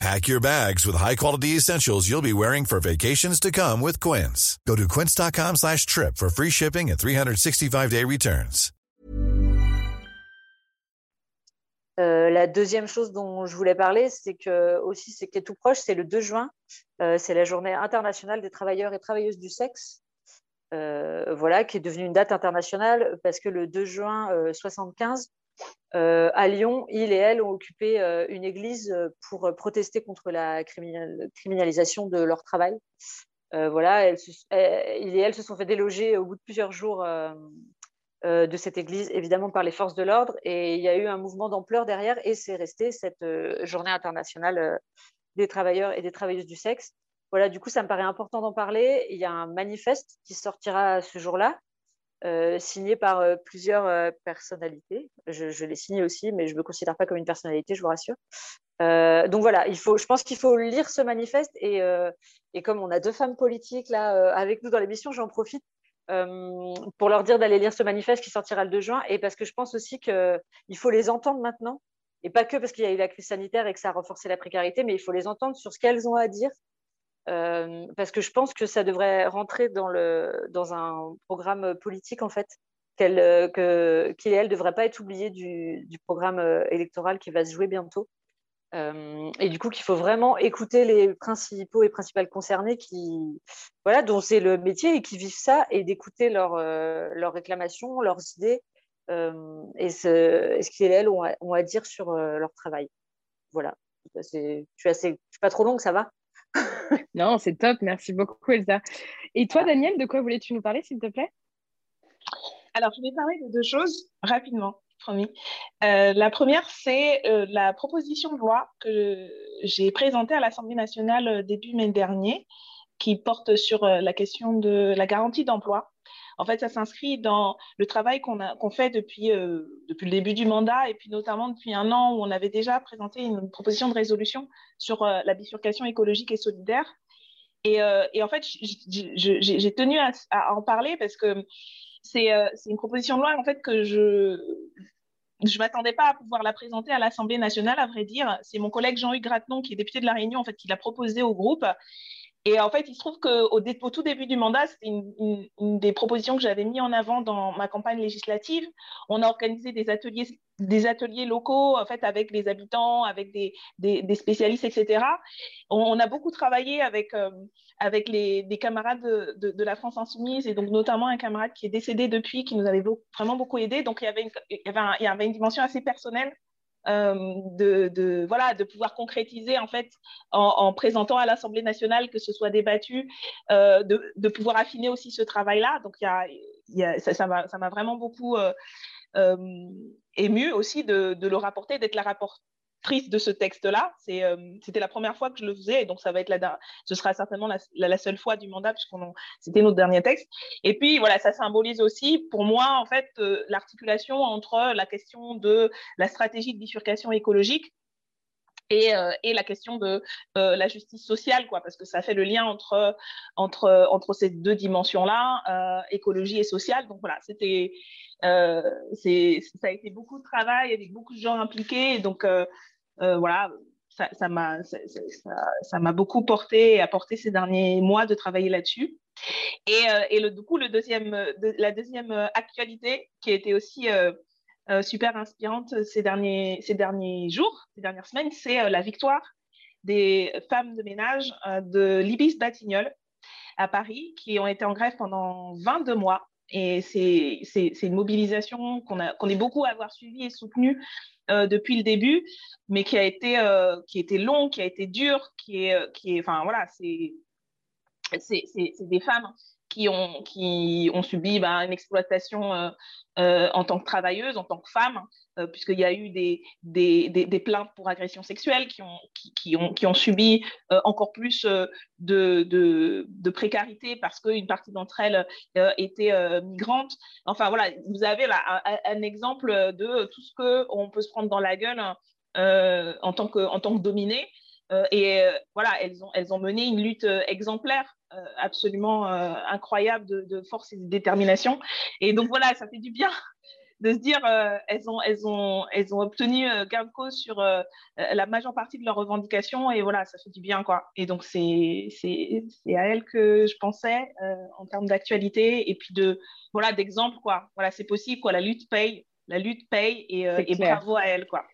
Pack your bags with high-quality essentials you'll be wearing for vacations to come with Quince. Go to quince.com slash trip for free shipping and 365-day returns. Euh, la deuxième chose dont je voulais parler, c'est que aussi, c'est qui est tout proche, c'est le 2 juin. Euh, c'est la journée internationale des travailleurs et travailleuses du sexe. Euh, voilà, qui est devenue une date internationale parce que le 2 juin 75, euh, à Lyon, il et elle ont occupé euh, une église euh, pour protester contre la criminalisation de leur travail. voilà, il et elle se sont fait déloger au bout de plusieurs jours de cette église, évidemment par les forces de l'ordre. Et il y a eu un mouvement d'ampleur derrière, et c'est resté cette journée internationale des travailleurs et des travailleuses du sexe. Voilà, du coup, ça me paraît important d'en parler. Il y a un manifeste qui sortira ce jour-là, euh, signé par euh, plusieurs euh, personnalités. Je, l'ai signé aussi, mais je ne me considère pas comme une personnalité, je vous rassure. donc voilà, il faut, je pense qu'il faut lire ce manifeste et, et, comme on a deux femmes politiques là avec nous dans l'émission, j'en profite pour leur dire d'aller lire ce manifeste qui sortira le 2 juin et parce que je pense aussi qu'il faut les entendre maintenant et pas que parce qu'il y a eu la crise sanitaire et que ça a renforcé la précarité, mais il faut les entendre sur ce qu'elles ont à dire euh, parce que je pense que ça devrait rentrer dans, le, dans un programme politique, en fait, qu'elle euh, et elle ne devraient pas être oubliées du, programme euh, électoral qui va se jouer bientôt. et du coup, qu'il faut vraiment écouter les principaux et principales concernés qui, voilà, dont c'est le métier et qui vivent ça et d'écouter leurs réclamations, leurs idées et ce, et ce qu'ils ont à, dire sur leur travail. Voilà. Je suis assez, je suis pas trop longue, ça va? Non, c'est top. Merci beaucoup, Elsa. Et toi, Daniel, de quoi voulais-tu nous parler, s'il te plaît? Alors, je vais parler de deux choses rapidement, promis. Euh, la première, c'est euh, la proposition de loi que j'ai présentée à l'Assemblée nationale euh, début mai dernier, qui porte sur la question de la garantie d'emploi. En fait, ça s'inscrit dans le travail qu'on fait depuis, depuis le début du mandat et puis notamment depuis un an où on avait déjà présenté une proposition de résolution sur la bifurcation écologique et solidaire et, euh, en fait, j'ai tenu à, en parler parce que euh, c'est une proposition de loi en fait que je je m'attendais pas à pouvoir la présenter à l'Assemblée nationale, à vrai dire. C'est mon collègue Jean-Hugues Grattenon, qui est député de La Réunion, en fait, qui l'a proposé au groupe. Et en fait, il se trouve qu'au au tout début du mandat, c'était une, des propositions que j'avais mis en avant dans ma campagne législative. On a organisé des ateliers, des ateliers locaux, en fait, avec des habitants, avec des, spécialistes, etc. On, a beaucoup travaillé avec, euh, avec les, des camarades de, la France Insoumise, et donc notamment un camarade qui est décédé depuis, qui nous avait vraiment beaucoup aidé. Donc, il y avait une, il y avait, une dimension assez personnelle de, de, voilà, de pouvoir concrétiser en fait en, en présentant à l'Assemblée nationale que ce soit débattu, euh, de, pouvoir affiner aussi ce travail-là. Donc, ça m'a vraiment beaucoup euh, euh, ému aussi de, le rapporter, d'être la rapport, triste de ce texte-là. Euh, c'était la première fois que je le faisais, et donc ça va être la, ce sera certainement la, la, seule fois du mandat, puisque c'était notre dernier texte. Et puis voilà, ça symbolise aussi, pour moi, en fait, euh, l'articulation entre la question de la stratégie de bifurcation écologique et, euh, et, la question de euh, la justice sociale, quoi, parce que ça fait le lien entre, entre, entre ces deux dimensions-là, euh, écologie et sociale. Donc voilà, c'était, ça a été beaucoup de travail avec beaucoup de gens impliqués. Donc voilà, ça m'a ça, ça, beaucoup porté et apporté ces derniers mois de travailler là-dessus. Et, et du coup, le deuxième, de, la deuxième actualité qui été aussi euh, super inspirante ces derniers, ces derniers jours, ces dernières semaines, c'est euh, la victoire des femmes de ménage euh, de l'Ibis Batignolles à Paris qui ont été en grève pendant 22 mois. Et c'est une mobilisation qu'on qu'on est beaucoup à avoir suivie et soutenue depuis le début, mais qui a été, qui a été long, qui a été dur, qui est, qui est enfin voilà, c'est des femmes qui ont, qui ont subi bah, une exploitation euh, euh, en tant que travailleuses, en tant que femmes, euh, puisqu'il y a eu des, des, des, plaintes pour agression sexuelle qui ont, qui, ont, qui ont subi encore plus de, de, de, précarité parce qu'une partie d'entre elles étaient migrantes. Enfin voilà, vous avez là un, exemple de tout ce qu'on peut se prendre dans la gueule en, tant que, en. Et voilà, elles ont, elles ont mené une lutte exemplaire euh, absolument euh, incroyable de, force et de détermination. Et donc voilà, ça fait du bien de se dire euh, elles ont elles ont elles ont obtenu gain de cause sur la majeure partie de leurs revendications et voilà ça fait du bien quoi. Et donc c'est c'est à elles que je pensais en termes d'actualité et puis de voilà d'exemple quoi. Voilà c'est possible quoi. La lutte paye la lutte paye et, et bravo à elles quoi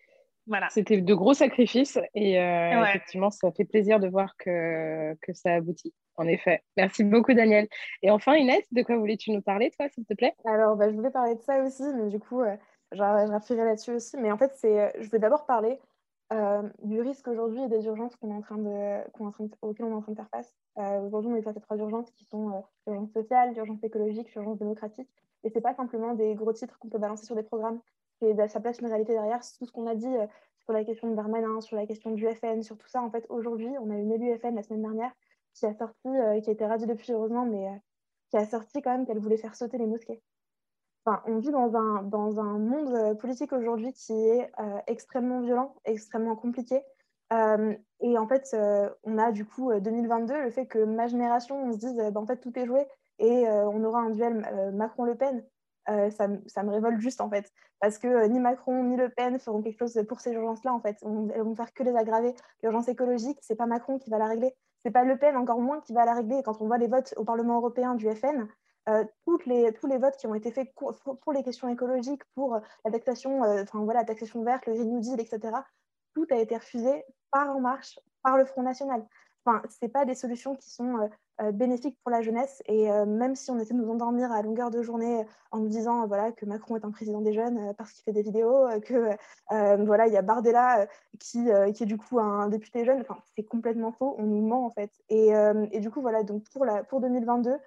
voilà. C'était de gros sacrifices et effectivement, ça fait plaisir de voir que, que ça aboutit. En effet. Merci beaucoup, Daniel. Et enfin, Inès, de quoi voulais-tu nous parler, toi, s'il te plaît? Alors, bah, je voulais parler de ça aussi, mais du coup, euh, je là-dessus aussi. Mais en fait, c'est, euh, je voulais d'abord parler euh, du risque aujourd'hui et des urgences qu'on est en train de, qu'on est en train auxquelles on est en train de faire face. Euh, aujourd'hui, on est face à trois urgences qui sont l'urgence sociale, l'urgence écologique, l'urgence démocratique. Et ce n'est pas simplement des gros titres qu'on peut balancer sur des programmes. C'est, ça place une réalité derrière. Tout ce qu'on a dit sur la question de Darmanin, sur la question du FN, sur tout ça, en fait, aujourd'hui, on a une élue FN la semaine dernière qui a sorti, euh, qui a été radie depuis heureusement, mais euh, qui a sorti quand même qu'elle voulait faire sauter les mosquées. Enfin, on vit dans un, dans un monde euh, politique aujourd'hui qui est extrêmement violent, extrêmement compliqué. et en fait, on a du coup 2022 le fait que ma génération, on se dise, bah, en fait, tout est joué et on aura un duel Macron-Le Pen. Ça, ça, me révolte juste en fait. Parce que ni Macron ni Le Pen feront quelque chose pour ces urgences-là en fait. elles vont faire que les aggraver. L'urgence écologique, c'est pas Macron qui va la régler, c'est pas Le Pen encore moins qui va la régler. Quand on voit les votes au Parlement européen du FN, euh, tous les votes qui ont été faits pour, les questions écologiques, pour la taxation, euh, enfin voilà, la taxation verte, le Green New Deal, etc., tout a été refusé par En Marche, par le Front National. Enfin, c'est pas des solutions qui sont euh, euh, bénéfique pour la jeunesse. Et euh, même si on de nous endormir à longueur de journée en nous disant voilà, que Macron est un président des jeunes euh, parce qu'il fait des vidéos, que voilà, il y a Bardella qui, qui, est du coup un député jeune, c'est complètement faux, on nous ment en fait. Et, et du coup, voilà, donc pour, la, pour 2022,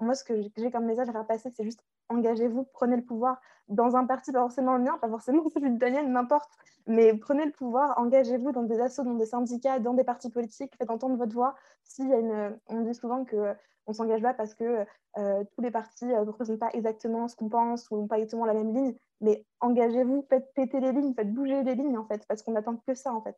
moi, ce que j'ai comme message à faire passer, c'est juste engagez-vous, prenez le pouvoir dans un parti, pas forcément le mien, pas forcément celui de Daniel, n'importe, mais prenez le pouvoir, engagez-vous dans des assos, dans des syndicats, dans des partis politiques, faites entendre votre voix. S'il y a une... On dit souvent qu'on ne s'engage pas parce que euh, tous les partis ne représentent pas exactement ce qu'on pense ou n'ont pas exactement la même ligne, mais engagez-vous, faites péter les lignes, faites bouger les lignes, en fait, parce qu'on n'attend que ça, en fait.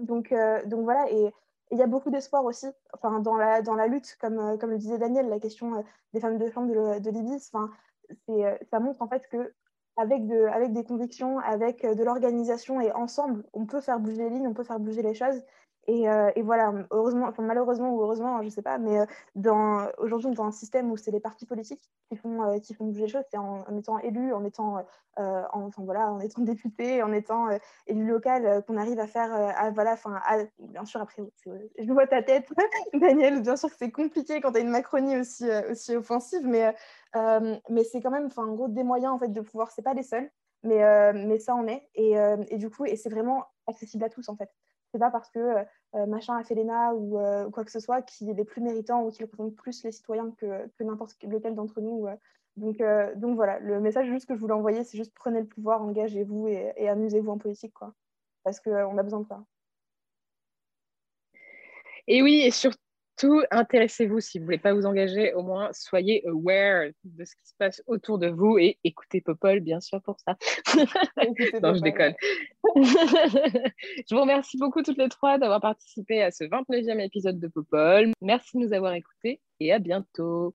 Donc, euh, donc voilà, et il y a beaucoup d'espoir aussi dans, la, dans la lutte, comme, euh, le disait Daniel, la question des femmes de chambre de, l'IBIS. Enfin, ça montre en fait que avec, de, avec des convictions, avec de l'organisation et ensemble, on peut faire bouger les lignes, on peut faire bouger les choses. Et, euh, et, voilà, heureusement, enfin, malheureusement ou heureusement, je ne sais pas, mais euh, aujourd'hui, on est dans un système où c'est les partis politiques qui font, euh, qui font bouger les choses. C'est en, étant élu, en étant, en, voilà, en étant député, en étant élu local, qu'on arrive à faire, voilà, enfin, bien sûr, après, je vois ta tête, Daniel, bien sûr que c'est compliqué quand tu as une Macronie aussi, aussi offensive, mais, mais c'est quand même, gros, des moyens en fait, de pouvoir, c'est pas les seuls, mais, mais ça en est. Et, et du coup, et c'est vraiment accessible à tous en fait c'est pas parce que euh, machin a fait l'ENA ou, ou, quoi que ce soit qu'il est plus méritant ou qu'il représente plus les citoyens que, n'importe lequel d'entre nous. donc, euh, donc voilà, le message juste que je voulais envoyer, c'est juste prenez le pouvoir, engagez-vous et, et amusez-vous en politique, quoi. Parce qu'on a besoin de ça. Et oui, et surtout, intéressez-vous si vous ne voulez pas vous engager, au moins soyez aware de ce qui se passe autour de vous et écoutez Popol, bien sûr, pour ça. non, je déconne. je vous remercie beaucoup toutes les trois d'avoir participé à ce 29e épisode de Popol. Merci de nous avoir écoutés et à bientôt.